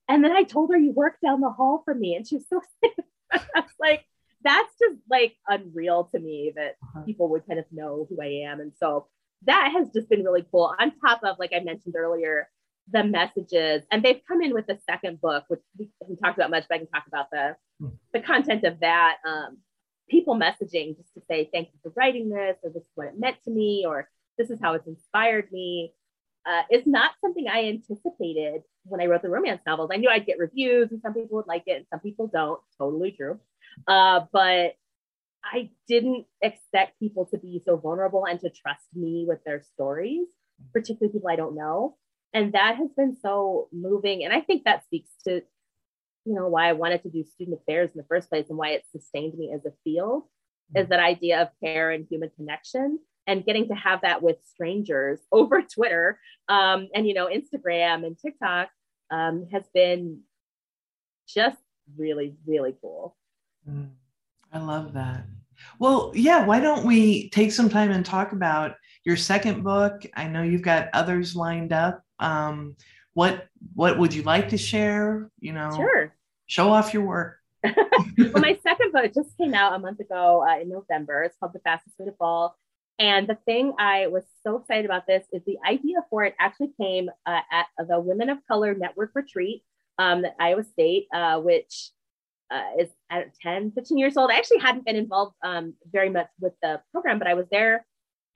And then I told her you work down the hall from me. And she was so I was like, that's just like unreal to me that uh-huh. people would kind of know who I am. And so that has just been really cool. On top of, like I mentioned earlier, the messages, and they've come in with the second book, which we haven't talked about much, but I can talk about the hmm. the content of that. Um, people messaging just to say thank you for writing this, or this is what it meant to me, or this is how it's inspired me. Uh, is not something I anticipated when I wrote the romance novels. I knew I'd get reviews, and some people would like it, and some people don't. Totally true. Uh, but I didn't expect people to be so vulnerable and to trust me with their stories, particularly people I don't know. And that has been so moving. And I think that speaks to, you know, why I wanted to do student affairs in the first place and why it sustained me as a field is mm-hmm. that idea of care and human connection and getting to have that with strangers over Twitter um, and, you know, Instagram and TikTok um, has been just really, really cool. Mm, I love that. Well, yeah, why don't we take some time and talk about your second book? I know you've got others lined up. Um, what what would you like to share? You know, sure. Show off your work. well, my second book just came out a month ago uh, in November. It's called The Fastest Way to Fall. And the thing I was so excited about this is the idea for it actually came uh, at the Women of Color Network Retreat um, at Iowa State, uh, which uh, is at 10, 15 years old. I actually hadn't been involved um, very much with the program, but I was there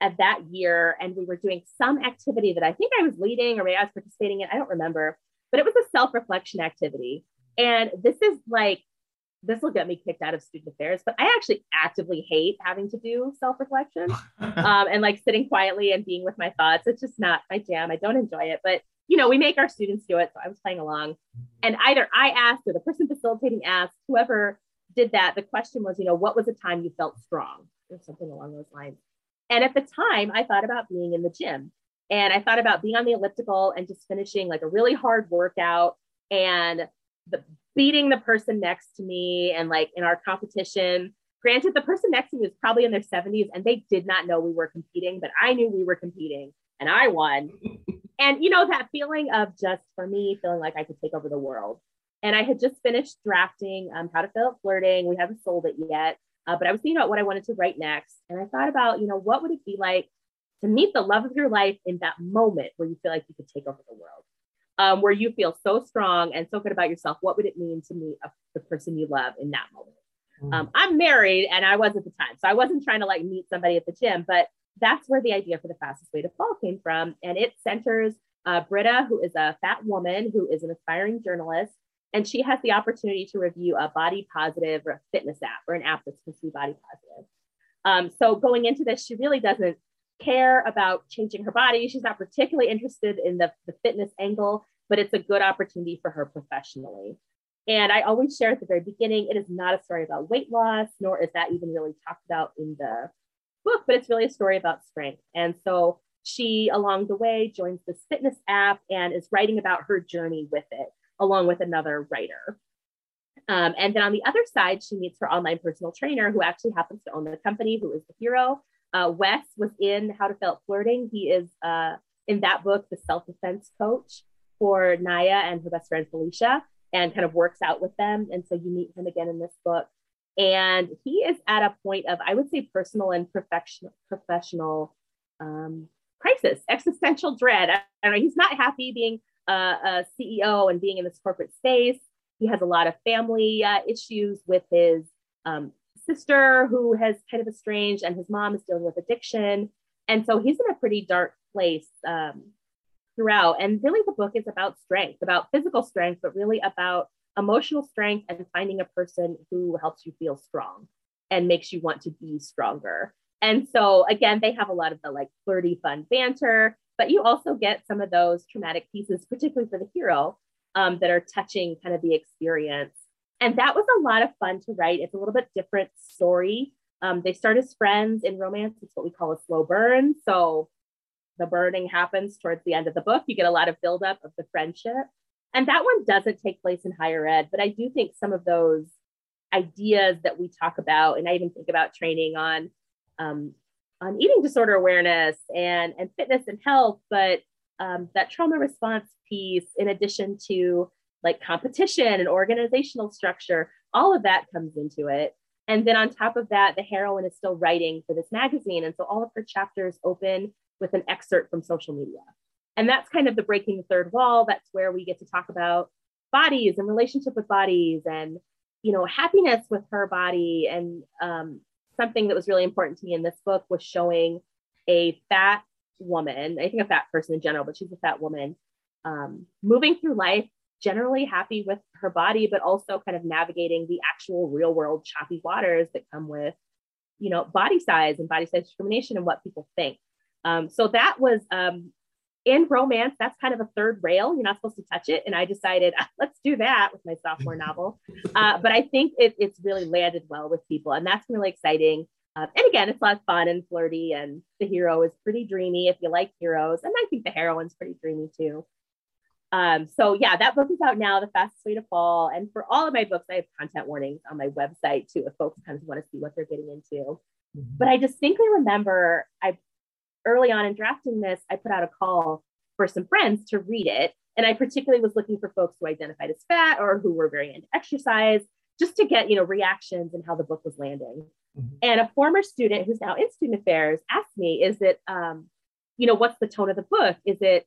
at that year and we were doing some activity that I think I was leading or maybe I was participating in. I don't remember, but it was a self reflection activity. And this is like, this will get me kicked out of student affairs, but I actually actively hate having to do self reflection um, and like sitting quietly and being with my thoughts. It's just not my jam. I don't enjoy it, but you know, we make our students do it. So I was playing along. And either I asked or the person facilitating asked, whoever did that, the question was, you know, what was a time you felt strong or something along those lines? And at the time, I thought about being in the gym and I thought about being on the elliptical and just finishing like a really hard workout and the, beating the person next to me and like in our competition. Granted, the person next to me was probably in their 70s and they did not know we were competing, but I knew we were competing and I won. and you know, that feeling of just for me feeling like I could take over the world. And I had just finished drafting um, How to Fail Flirting. We haven't sold it yet, uh, but I was thinking about what I wanted to write next. And I thought about, you know, what would it be like to meet the love of your life in that moment where you feel like you could take over the world, um, where you feel so strong and so good about yourself. What would it mean to meet the person you love in that moment? Mm. Um, I'm married and I was at the time. So I wasn't trying to like meet somebody at the gym, but that's where the idea for the fastest way to fall came from. And it centers uh, Britta, who is a fat woman who is an aspiring journalist. And she has the opportunity to review a body positive or fitness app or an app that's supposed to be body positive. Um, so going into this, she really doesn't care about changing her body. She's not particularly interested in the, the fitness angle, but it's a good opportunity for her professionally. And I always share at the very beginning, it is not a story about weight loss, nor is that even really talked about in the book, but it's really a story about strength. And so she, along the way, joins this fitness app and is writing about her journey with it, along with another writer. Um, and then on the other side, she meets her online personal trainer, who actually happens to own the company, who is the hero. Uh, Wes was in How to Fail at Flirting. He is uh, in that book the self defense coach for Naya and her best friend Felicia, and kind of works out with them. And so you meet him again in this book. And he is at a point of, I would say, personal and professional, professional um, crisis, existential dread. I, I know. He's not happy being a, a, CEO and being in this corporate space. He has a lot of family uh, issues with his um, sister who has kind of estranged, and his mom is dealing with addiction. And so he's in a pretty dark place um, throughout. And really, the book is about strength, about physical strength, but really about emotional strength and finding a person who helps you feel strong and makes you want to be stronger. And so, again, they have a lot of the like flirty, fun banter, but you also get some of those traumatic pieces, particularly for the hero, um, that are touching kind of the experience. And that was a lot of fun to write. It's a little bit different story. Um, they start as friends in romance. It's what we call a slow burn. So the burning happens towards the end of the book. You get a lot of buildup of the friendship. And that one doesn't take place in higher ed, but I do think some of those ideas that we talk about, and I even think about training on um, on eating disorder awareness and and fitness and health, but um, that trauma response piece, in addition to like competition and organizational structure, all of that comes into it. And then on top of that, the heroine is still writing for this magazine, and so all of her chapters open with an excerpt from social media. And that's kind of the breaking the third wall. That's where we get to talk about bodies and relationship with bodies and you know, happiness with her body. And um, something that was really important to me in this book was showing a fat woman, I think a fat person in general, but she's a fat woman, um, moving through life, generally happy with her body, but also kind of navigating the actual real world choppy waters that come with, you know, body size and body size discrimination and what people think. Um, so that was um, in romance, that's kind of a third rail. You're not supposed to touch it. And I decided, let's do that with my sophomore novel. Uh, but I think it, it's really landed well with people. And that's really exciting. Uh, and again, it's a lot of fun and flirty. And the hero is pretty dreamy if you like heroes. And I think the heroine's pretty dreamy too. Um, so yeah, that book is out now, The Fastest Way to Fall. And for all of my books, I have content warnings on my website too, if folks kind of want to see what they're getting into. Mm-hmm. But I distinctly remember I early on in drafting this, I put out a call for some friends to read it. And I particularly was looking for folks who identified as fat or who were very into exercise, just to get, you know, reactions and how the book was landing. Mm-hmm. And a former student who's now in student affairs asked me, is it, um, you know, what's the tone of the book? Is it,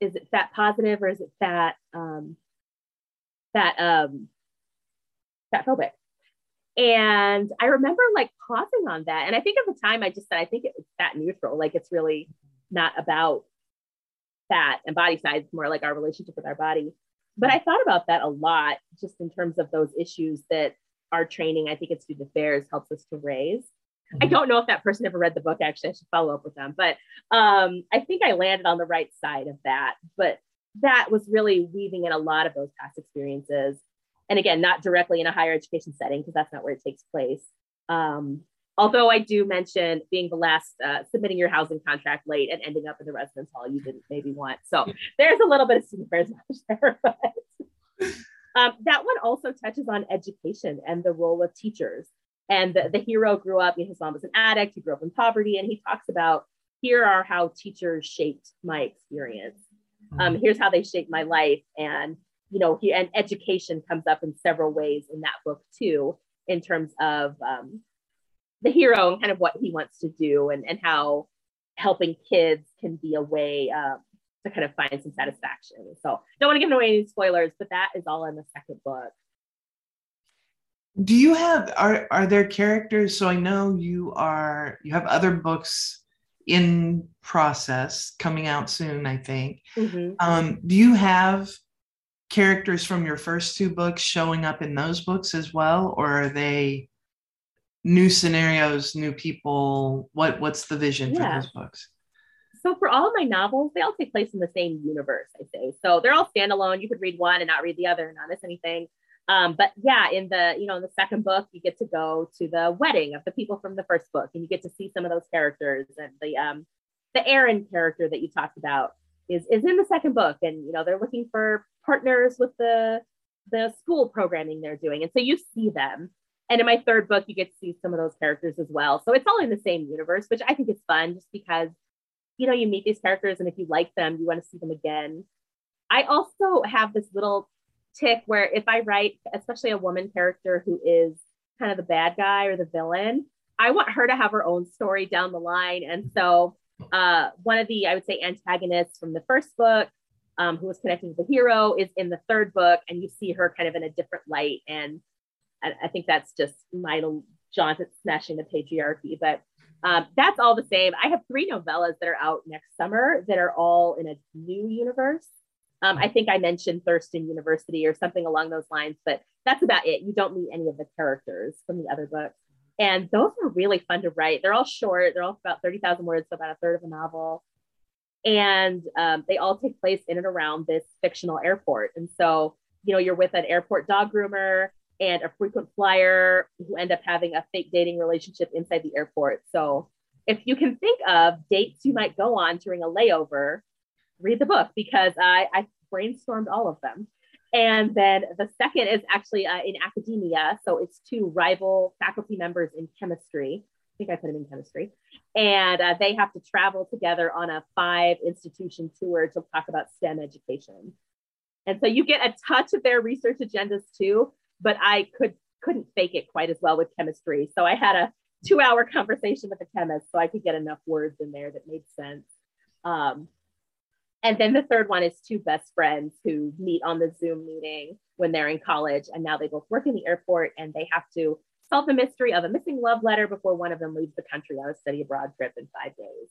is it fat positive or is it fat, um, fat, um, fat phobic? And I remember like pausing on that. And I think at the time I just said, I think it's fat neutral. Like it's really not about fat and body size, it's more like our relationship with our body. But I thought about that a lot just in terms of those issues that our training, I think at Student Affairs helps us to raise. I don't know if that person ever read the book, actually, I should follow up with them. But um, I think I landed on the right side of that. But that was really weaving in a lot of those past experiences and again, not directly in a higher education setting because that's not where it takes place. Um, although I do mention being the last, uh, submitting your housing contract late and ending up in the residence hall you didn't maybe want. So there's a little bit of student affairs there. But, um, that one also touches on education and the role of teachers. And the, the hero grew up, you know, his mom was an addict, he grew up in poverty, and he talks about here are how teachers shaped my experience. Um, mm-hmm. here's how they shaped my life. And you know, he, and education comes up in several ways in that book too, in terms of um, the hero and kind of what he wants to do and, and how helping kids can be a way um, to kind of find some satisfaction. So don't want to give away any spoilers, but that is all in the second book. Do you have are are there characters? So I know you are you have other books in process coming out soon, I think. Mm-hmm. Um, do you have characters from your first two books showing up in those books as well or are they new scenarios new people what what's the vision yeah. for those books so for all of my novels they all take place in the same universe i say so they're all standalone you could read one and not read the other and not miss anything um, but yeah in the you know in the second book you get to go to the wedding of the people from the first book and you get to see some of those characters and the um the aaron character that you talked about is is in the second book and you know they're looking for partners with the the school programming they're doing and so you see them. And in my third book you get to see some of those characters as well. So it's all in the same universe which i think is fun just because you know you meet these characters and if you like them you want to see them again. I also have this little tick where if i write especially a woman character who is kind of the bad guy or the villain i want her to have her own story down the line and so uh, one of the, I would say, antagonists from the first book, um, who was connected to the hero, is in the third book, and you see her kind of in a different light. And I, I think that's just my jaunt at smashing the patriarchy. But um, that's all the same. I have three novellas that are out next summer that are all in a new universe. Um, I think I mentioned Thurston University or something along those lines, but that's about it. You don't meet any of the characters from the other books. And those are really fun to write. They're all short, they're all about 30,000 words, so about a third of a novel. And um, they all take place in and around this fictional airport. And so, you know, you're with an airport dog groomer and a frequent flyer who end up having a fake dating relationship inside the airport. So, if you can think of dates you might go on during a layover, read the book because I, I brainstormed all of them. And then the second is actually uh, in academia. So it's two rival faculty members in chemistry. I think I put them in chemistry. And uh, they have to travel together on a five institution tour to talk about STEM education. And so you get a touch of their research agendas too, but I could couldn't fake it quite as well with chemistry. So I had a two hour conversation with a chemist so I could get enough words in there that made sense. Um, and then the third one is two best friends who meet on the Zoom meeting when they're in college. And now they both work in the airport and they have to solve the mystery of a missing love letter before one of them leaves the country on a study abroad trip in five days.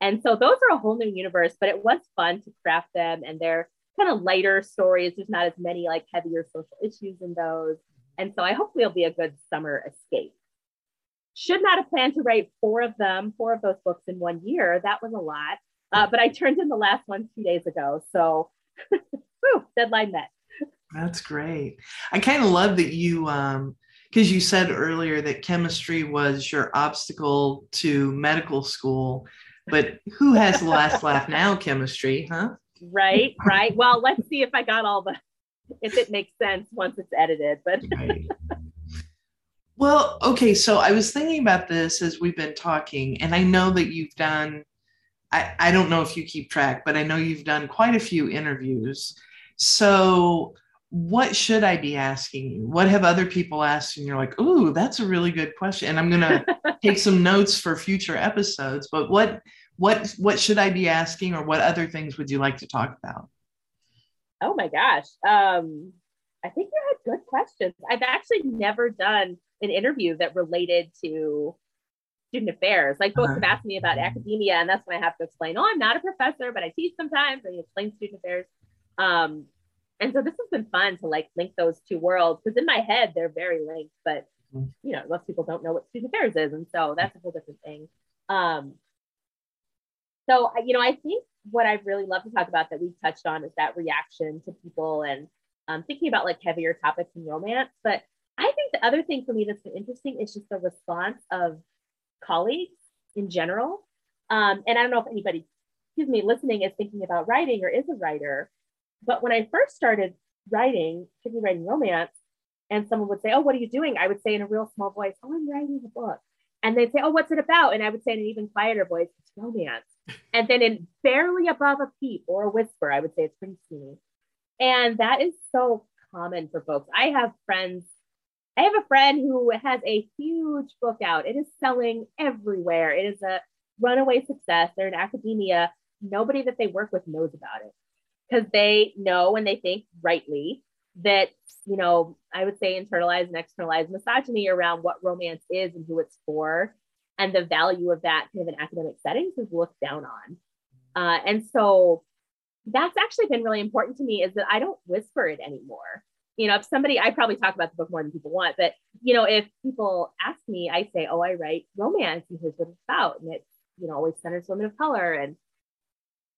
And so those are a whole new universe, but it was fun to craft them. And they're kind of lighter stories. There's not as many like heavier social issues in those. And so I hopefully it'll be a good summer escape. Should not have planned to write four of them, four of those books in one year. That was a lot. Uh, but I turned in the last one two days ago. So whew, deadline met. That's great. I kind of love that you, um, because you said earlier that chemistry was your obstacle to medical school, but who has the last laugh now, chemistry, huh? Right, right. Well, let's see if I got all the, if it makes sense once it's edited, but. right. Well, okay. So I was thinking about this as we've been talking, and I know that you've done I, I don't know if you keep track, but I know you've done quite a few interviews. So, what should I be asking you? What have other people asked? And you're like, ooh, that's a really good question. And I'm gonna take some notes for future episodes. But what what what should I be asking, or what other things would you like to talk about? Oh my gosh. Um, I think you had good questions. I've actually never done an interview that related to student affairs. Like folks uh-huh. have asked me about academia, and that's when I have to explain, oh, I'm not a professor, but I teach sometimes, I explain student affairs. Um, and so this has been fun to like link those two worlds because in my head they're very linked, but mm-hmm. you know, most people don't know what student affairs is, and so that's a whole different thing. Um, so you know, I think what I'd really love to talk about that we've touched on is that reaction to people and um, thinking about like heavier topics in romance. But I think the other thing for me that's been interesting is just the response of colleagues in general. Um, and I don't know if anybody, excuse me, listening is thinking about writing or is a writer. But when I first started writing, particularly writing romance, and someone would say, Oh, what are you doing? I would say in a real small voice, Oh, I'm writing a book. And they'd say, Oh, what's it about? And I would say in an even quieter voice, It's romance. And then in barely above a peep or a whisper, I would say it's pretty steamy. And that is so common for folks. I have friends I have a friend who has a huge book out. It is selling everywhere. It is a runaway success. They're in academia. Nobody that they work with knows about it because they know and they think rightly that, you know, I would say internalized and externalized misogyny around what romance is and who it's for. And the value of that kind of in academic settings is looked down on. Uh, and so that's actually been really important to me is that I don't whisper it anymore you know, if somebody, I probably talk about the book more than people want, but you know, if people ask me, I say, oh, I write romance and here's what it's about. And it's, you know, always centers women of color and,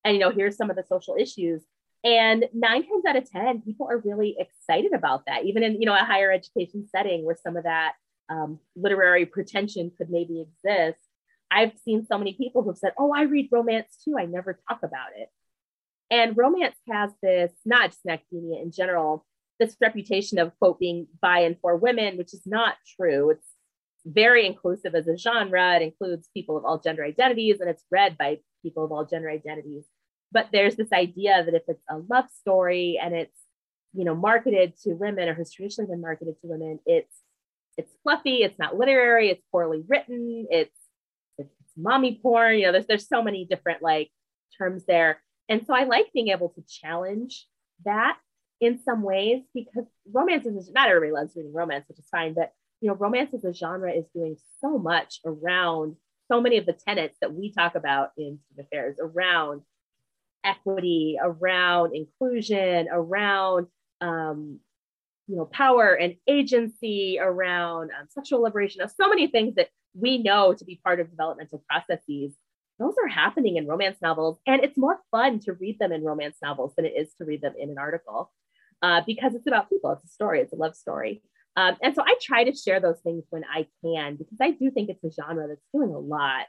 and, you know, here's some of the social issues. And nine times out of 10, people are really excited about that, even in, you know, a higher education setting where some of that um, literary pretension could maybe exist. I've seen so many people who've said, oh, I read romance too. I never talk about it. And romance has this, not just academia in general, this reputation of quote being by and for women, which is not true. It's very inclusive as a genre. It includes people of all gender identities and it's read by people of all gender identities. But there's this idea that if it's a love story and it's you know marketed to women or has traditionally been marketed to women, it's it's fluffy, it's not literary, it's poorly written, it's it's mommy porn. You know, there's there's so many different like terms there. And so I like being able to challenge that in some ways because romance is not everybody loves reading romance, which is fine, but you know, romance as a genre is doing so much around so many of the tenets that we talk about in affairs around equity, around inclusion, around um, you know power and agency, around um, sexual liberation. Of so many things that we know to be part of developmental processes. Those are happening in romance novels, and it's more fun to read them in romance novels than it is to read them in an article uh, because it's about people. It's a story. It's a love story. Um, and so I try to share those things when I can because I do think it's a genre that's doing a lot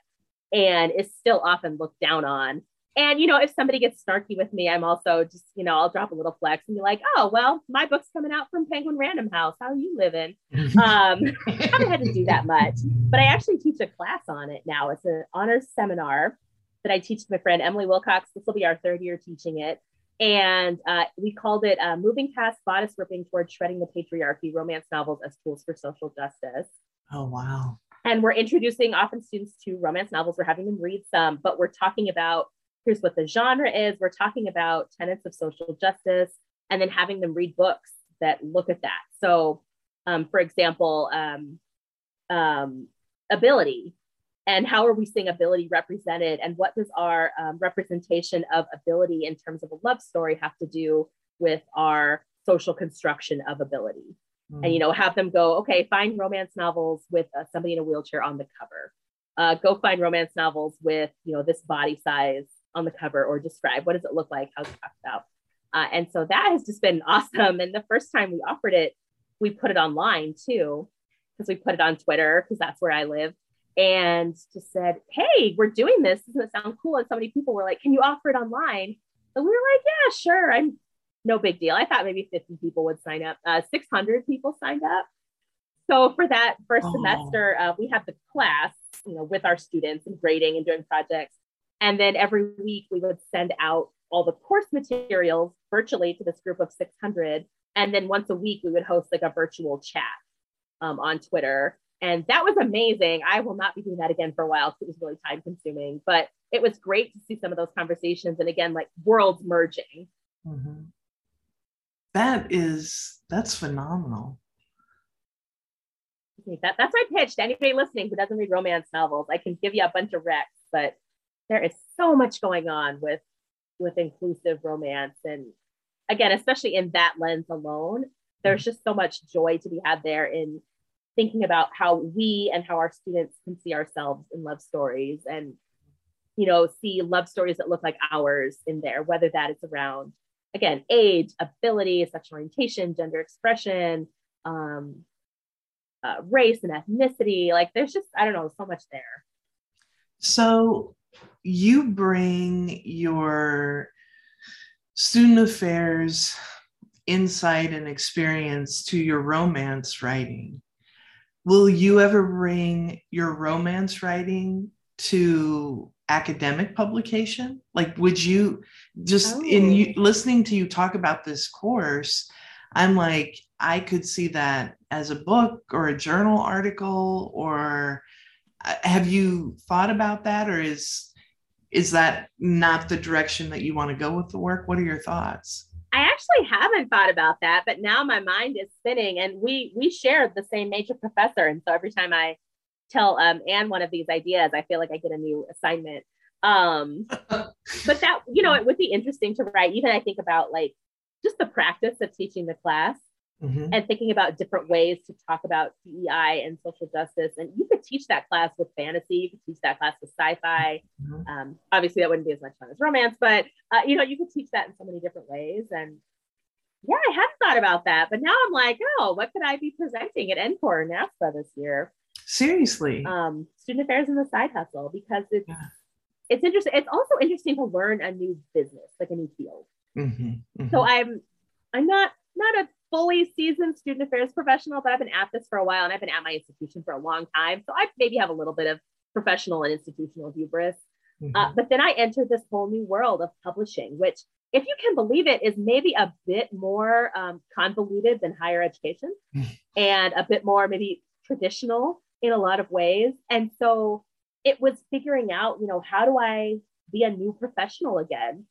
and is still often looked down on. And you know, if somebody gets snarky with me, I'm also just, you know, I'll drop a little flex and be like, "Oh, well, my book's coming out from Penguin Random House. How are you living?" um, I haven't had to do that much, but I actually teach a class on it now. It's an honors seminar that I teach my friend Emily Wilcox. This will be our third year teaching it, and uh, we called it uh, "Moving Past Bodice Ripping Towards Shredding the Patriarchy: Romance Novels as Tools for Social Justice." Oh wow! And we're introducing often students to romance novels. We're having them read some, but we're talking about here's what the genre is. We're talking about tenets of social justice, and then having them read books that look at that. So, um, for example, um, um, ability and how are we seeing ability represented and what does our um, representation of ability in terms of a love story have to do with our social construction of ability? Mm. and you know have them go okay find romance novels with uh, somebody in a wheelchair on the cover. Uh, go find romance novels with you know this body size on the cover or describe what does it look like? How's it talked about? Uh, and so that has just been awesome. And the first time we offered it we put it online too because we put it on twitter because that's where i live and just said, Hey, we're doing this. Doesn't it sound cool? And so many people were like, Can you offer it online? And we were like, Yeah, sure. I'm no big deal. I thought maybe 50 people would sign up. Uh, 600 people signed up. So for that first oh. semester, uh, we had the class, you know, with our students and grading and doing projects. And then every week we would send out all the course materials virtually to this group of 600. And then once a week we would host like a virtual chat um, on Twitter and that was amazing. I will not be doing that again for a while because it was really time consuming, but it was great to see some of those conversations and again, like worlds merging. Mm-hmm. That is, that's phenomenal. Okay, that, that's my pitch to anybody listening who doesn't read romance novels. I can give you a bunch of recs, but there is so much going on with with inclusive romance and again especially in that lens alone there's just so much joy to be had there in thinking about how we and how our students can see ourselves in love stories and you know see love stories that look like ours in there whether that is around again age ability sexual orientation gender expression um, uh, race and ethnicity like there's just i don't know so much there. So you bring your student affairs insight and experience to your romance writing will you ever bring your romance writing to academic publication? Like would you just oh. in you listening to you talk about this course i'm like i could see that as a book or a journal article or uh, have you thought about that? Or is is that not the direction that you want to go with the work? What are your thoughts I actually haven't thought about that, but now my mind is spinning. And we we shared the same major professor, and so every time I tell um, Anne one of these ideas, I feel like I get a new assignment. Um, but that you know, it would be interesting to write. Even I think about like just the practice of teaching the class mm-hmm. and thinking about different ways to talk about DEI and social justice. And you could teach that class with fantasy, you could teach that class with sci-fi. Mm-hmm. Um, obviously, that wouldn't be as much fun as romance, but uh, you know, you could teach that in so many different ways. And yeah, I hadn't thought about that, but now I'm like, oh, what could I be presenting at NCORE NASPA this year? Seriously, um, student affairs in the side hustle because it's yeah. it's interesting. It's also interesting to learn a new business, like a new field. Mm-hmm, mm-hmm. So I'm I'm not not a fully seasoned student affairs professional, but I've been at this for a while and I've been at my institution for a long time. So I maybe have a little bit of professional and institutional hubris. Mm-hmm. Uh, but then I entered this whole new world of publishing, which, if you can believe it, is maybe a bit more um, convoluted than higher education and a bit more maybe traditional in a lot of ways. And so it was figuring out, you know, how do I be a new professional again?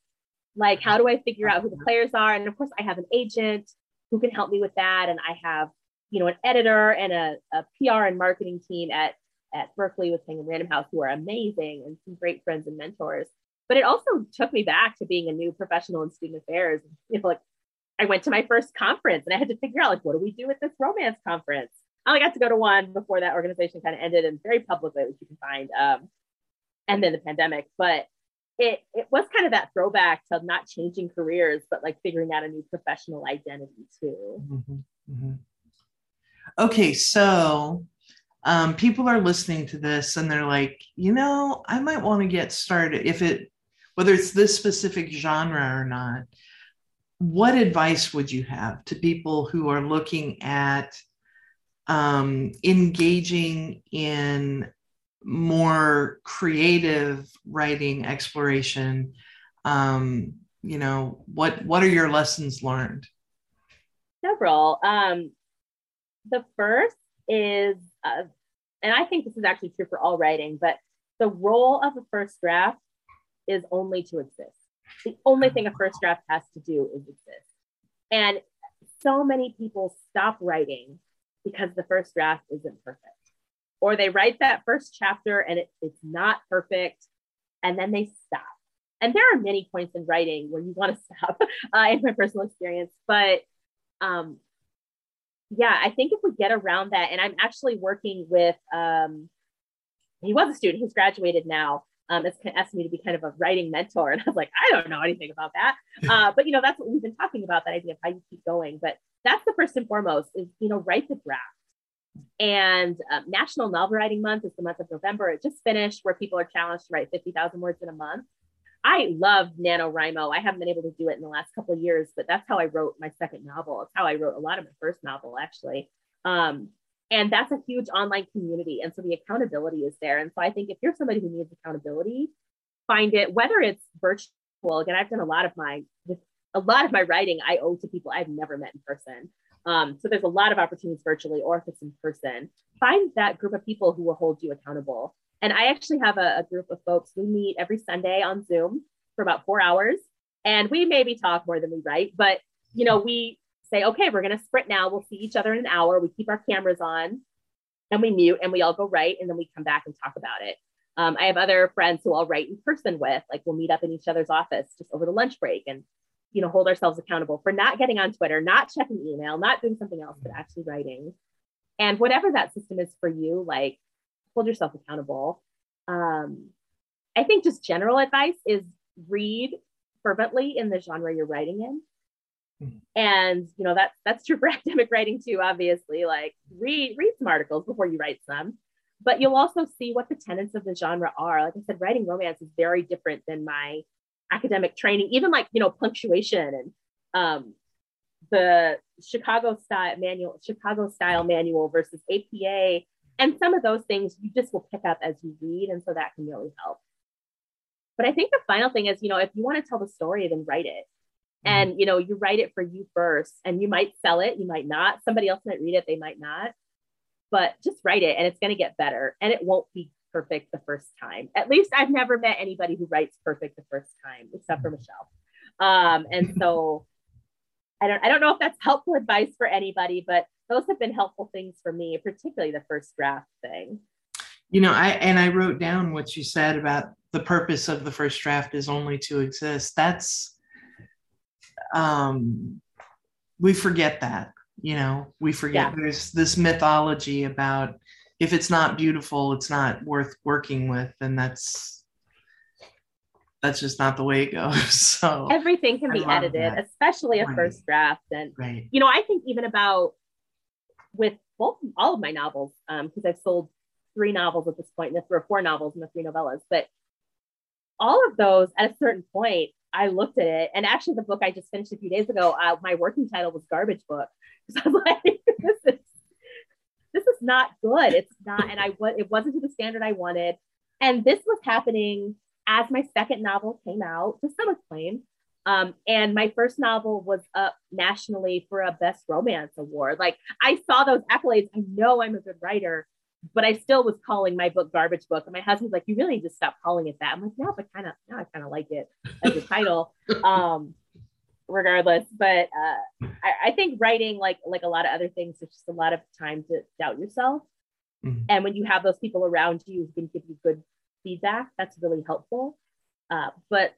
Like, how do I figure out who the players are? And of course, I have an agent who can help me with that. And I have you know, an editor and a, a PR and marketing team at at Berkley with Penguin Random House who are amazing and some great friends and mentors. But it also took me back to being a new professional in student affairs. You know, like I went to my first conference and I had to figure out like what do we do with this romance conference? I only got to go to one before that organization kind of ended and very publicly, which you can find. Um, and then the pandemic, but it it was kind of that throwback to not changing careers, but like figuring out a new professional identity too. Mm-hmm, mm-hmm. Okay, so um, people are listening to this and they're like, you know, I might want to get started if it, whether it's this specific genre or not. What advice would you have to people who are looking at um, engaging in more creative writing exploration? Um, you know, what what are your lessons learned? Several. Um, the first is, uh, and I think this is actually true for all writing, but the role of a first draft is only to exist. The only thing a first draft has to do is exist. And so many people stop writing because the first draft isn't perfect. Or they write that first chapter and it, it's not perfect, and then they stop. And there are many points in writing where you want to stop, uh, in my personal experience. But um, yeah, I think if we get around that, and I'm actually working with, um, he was a student, he's graduated now. Um, it's asked me to be kind of a writing mentor. And I was like, I don't know anything about that. Uh, but, you know, that's what we've been talking about that idea of how you keep going. But that's the first and foremost is, you know, write the draft. And uh, National Novel Writing Month is the month of November. It just finished where people are challenged to write 50,000 words in a month. I love NaNoWriMo. I haven't been able to do it in the last couple of years, but that's how I wrote my second novel. It's how I wrote a lot of my first novel, actually. Um, and that's a huge online community. And so the accountability is there. And so I think if you're somebody who needs accountability, find it, whether it's virtual, again, I've done a lot of my, a lot of my writing I owe to people I've never met in person. Um, so there's a lot of opportunities virtually, or if it's in person, find that group of people who will hold you accountable. And I actually have a, a group of folks. We meet every Sunday on Zoom for about four hours. And we maybe talk more than we write, but you know, we say, okay, we're gonna sprint now. We'll see each other in an hour. We keep our cameras on and we mute and we all go write and then we come back and talk about it. Um, I have other friends who I'll write in person with, like we'll meet up in each other's office just over the lunch break and you know hold ourselves accountable for not getting on Twitter, not checking email, not doing something else, but actually writing. And whatever that system is for you, like hold yourself accountable. Um, I think just general advice is read fervently in the genre you're writing in. Mm-hmm. And you know that's that's true for academic writing too, obviously. Like read read some articles before you write some, but you'll also see what the tenets of the genre are. Like I said, writing romance is very different than my academic training, even like you know punctuation and um, the Chicago style manual, Chicago style manual versus APA and some of those things you just will pick up as you read. And so that can really help. But I think the final thing is, you know, if you want to tell the story, then write it. Mm-hmm. And, you know, you write it for you first and you might sell it, you might not. Somebody else might read it, they might not. But just write it and it's going to get better. And it won't be perfect the first time. At least I've never met anybody who writes perfect the first time, except for Michelle. Um, and so I don't I don't know if that's helpful advice for anybody, but those have been helpful things for me, particularly the first draft thing. You know, I and I wrote down what you said about the purpose of the first draft is only to exist. That's um we forget that, you know, we forget yeah. there's this mythology about if it's not beautiful, it's not worth working with. And that's that's just not the way it goes. So everything can be edited, that. especially a right. first draft. And right. you know, I think even about with both all of my novels, because um, I've sold three novels at this point, and there were four novels and the three novellas. But all of those, at a certain point, I looked at it, and actually, the book I just finished a few days ago, uh, my working title was "Garbage Book," because I was like, "This is this is not good. It's not," and I was it wasn't to the standard I wanted. And this was happening as my second novel came out to some acclaim. Um, and my first novel was up nationally for a best romance award. Like I saw those accolades. I know I'm a good writer, but I still was calling my book garbage book. And my husband's like, you really need to stop calling it that. I'm like, no, but kind of now I kind of like it as a title. Um, regardless. But uh, I, I, think writing, like like a lot of other things, it's just a lot of time to doubt yourself. Mm-hmm. And when you have those people around you who can give you good feedback, that's really helpful. Uh, but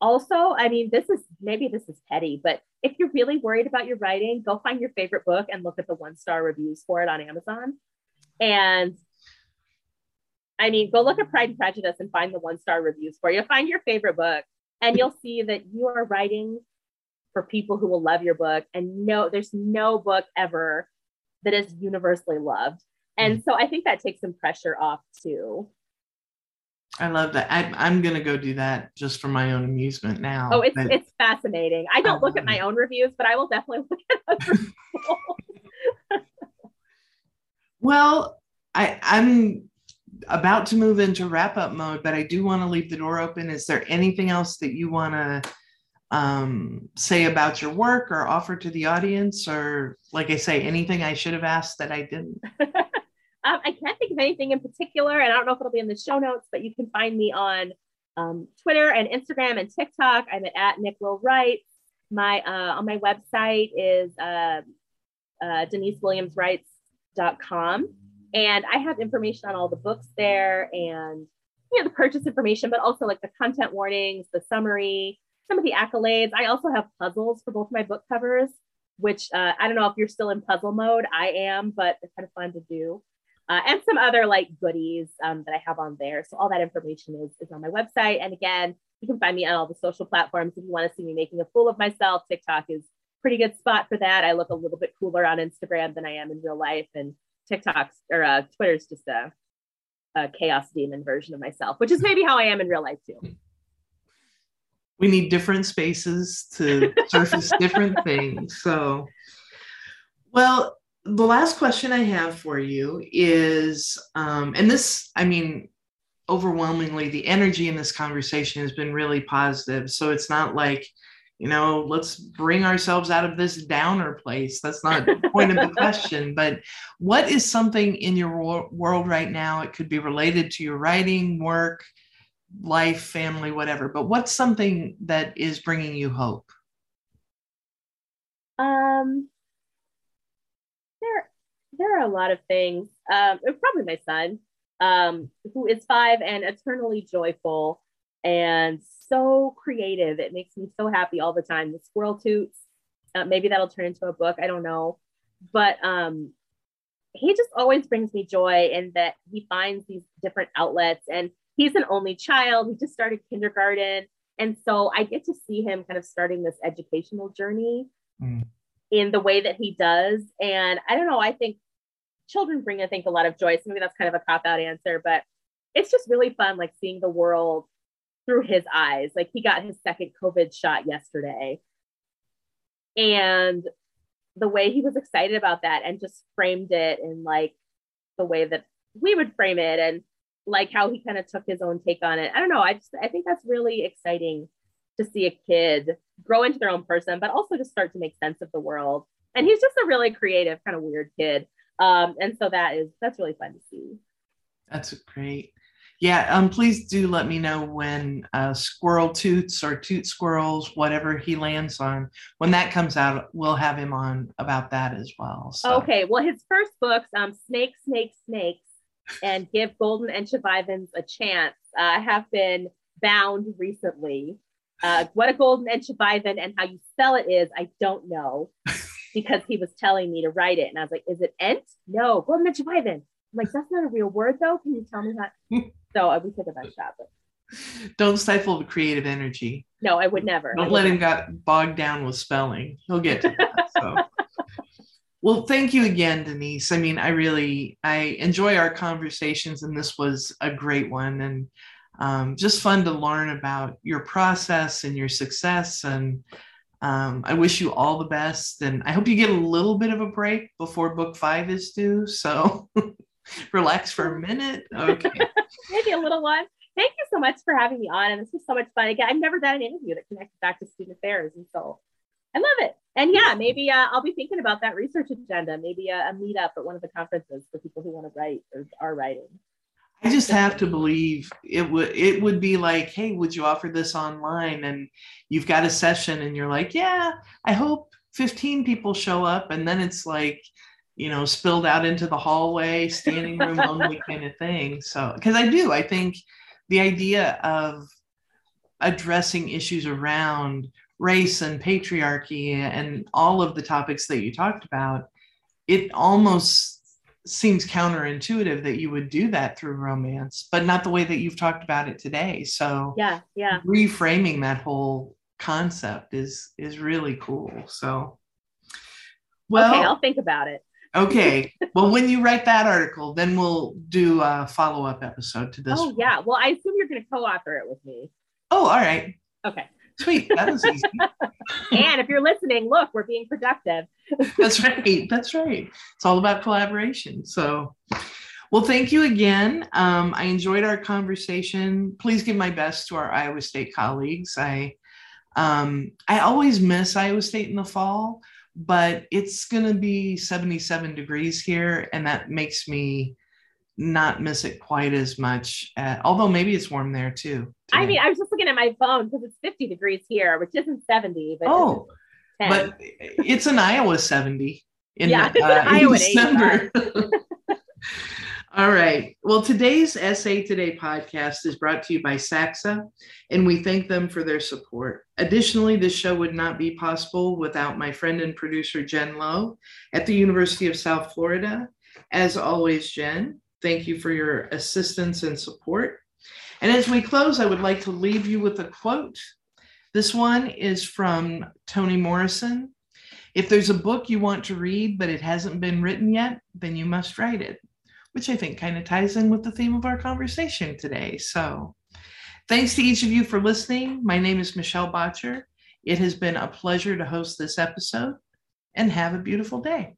also, I mean, this is maybe this is petty, but if you're really worried about your writing, go find your favorite book and look at the one star reviews for it on Amazon. And I mean, go look at Pride and Prejudice and find the one star reviews for you. Find your favorite book, and you'll see that you are writing for people who will love your book. And no, there's no book ever that is universally loved. And mm. so I think that takes some pressure off too. I love that. I, am gonna go do that just for my own amusement now. Oh, it's but, it's fascinating. I don't look at my own reviews, but I will definitely look at other well, I I'm about to move into wrap up mode, but I do want to leave the door open. Is there anything else that you want to um, say about your work or offer to the audience, or like I say, anything I should have asked that I didn't? um, I can't think of anything in particular, and I don't know if it'll be in the show notes, but you can find me on um, Twitter and Instagram and TikTok. I'm at, at Nick Will Write. My uh, on my website is uh, uh, DeniseWilliamsWrites.com and I have information on all the books there and you know the purchase information, but also like the content warnings, the summary, some of the accolades. I also have puzzles for both my book covers, which uh, I don't know if you're still in puzzle mode. I am, but it's kind of fun to do. Uh, and some other like goodies um, that I have on there. So all that information is, is on my website. And again, you can find me on all the social platforms if you want to see me making a fool of myself. TikTok is pretty good spot for that. I look a little bit cooler on Instagram than I am in real life, and TikTok's or uh, Twitter's just a, a chaos demon version of myself, which is maybe how I am in real life too. We need different spaces to surface different things. So, well, the last question I have for you is, um, and this, I mean, overwhelmingly, the energy in this conversation has been really positive. So it's not like, you know, let's bring ourselves out of this downer place. That's not the point of the question. But what is something in your wor- world right now? It could be related to your writing, work, life, family, whatever. But what's something that is bringing you hope? Um, there, there are a lot of things. Um, probably my son, um, who is five and eternally joyful and so creative. It makes me so happy all the time. The squirrel toots. Uh, maybe that'll turn into a book. I don't know, but um, he just always brings me joy in that he finds these different outlets. And he's an only child. He just started kindergarten, and so I get to see him kind of starting this educational journey mm. in the way that he does. And I don't know. I think children bring, I think, a lot of joy. So maybe that's kind of a cop out answer, but it's just really fun, like seeing the world through his eyes. Like he got his second COVID shot yesterday. And the way he was excited about that and just framed it in like the way that we would frame it and like how he kind of took his own take on it. I don't know. I just I think that's really exciting to see a kid grow into their own person, but also just start to make sense of the world. And he's just a really creative, kind of weird kid. Um, and so that is that's really fun to see. That's great yeah, um, please do let me know when uh, Squirrel Toots or Toot Squirrels, whatever he lands on, when that comes out, we'll have him on about that as well. So. Okay, well, his first books, um, Snake, Snake, Snakes, and Give Golden Enchevivens a Chance, uh, have been bound recently. Uh, what a golden encheviven and how you spell it is, I don't know, because he was telling me to write it, and I was like, "Is it ent? No, golden encheviven." I'm like, "That's not a real word, though. Can you tell me that?" So I would take a best shot. But... Don't stifle the creative energy. No, I would never. Don't let him get bogged down with spelling. He'll get to that. So. Well, thank you again, Denise. I mean, I really I enjoy our conversations, and this was a great one, and um, just fun to learn about your process and your success. And um, I wish you all the best, and I hope you get a little bit of a break before book five is due. So. relax for a minute. Okay. Maybe a little one. Thank you so much for having me on. And this was so much fun. Again, I've never done an interview that connected back to student affairs. And so I love it. And yeah, maybe uh, I'll be thinking about that research agenda, maybe a, a meetup at one of the conferences for people who want to write or are writing. I just have to believe it would it would be like, hey, would you offer this online? And you've got a session and you're like, yeah, I hope 15 people show up. And then it's like, you know, spilled out into the hallway, standing room only kind of thing. So because I do, I think the idea of addressing issues around race and patriarchy and all of the topics that you talked about, it almost seems counterintuitive that you would do that through romance, but not the way that you've talked about it today. So yeah, yeah. Reframing that whole concept is is really cool. So well okay, I'll think about it. okay. Well, when you write that article, then we'll do a follow-up episode to this. Oh one. yeah. Well, I assume you're gonna co-author it with me. Oh, all right. Okay. Sweet. That was easy. and if you're listening, look, we're being productive. That's right. That's right. It's all about collaboration. So, well, thank you again. Um, I enjoyed our conversation. Please give my best to our Iowa State colleagues. I um, I always miss Iowa State in the fall, but it's going to be 77 degrees here, and that makes me not miss it quite as much. At, although maybe it's warm there too. Today. I mean, I was just looking at my phone because it's 50 degrees here, which isn't 70. But oh, but it's an Iowa 70 in, yeah, uh, Iowa December. All right. Well, today's SA Today podcast is brought to you by SACSA, and we thank them for their support. Additionally, this show would not be possible without my friend and producer, Jen Lowe, at the University of South Florida. As always, Jen, Thank you for your assistance and support. And as we close, I would like to leave you with a quote. This one is from Toni Morrison. If there's a book you want to read, but it hasn't been written yet, then you must write it, which I think kind of ties in with the theme of our conversation today. So, thanks to each of you for listening. My name is Michelle Boettcher. It has been a pleasure to host this episode, and have a beautiful day.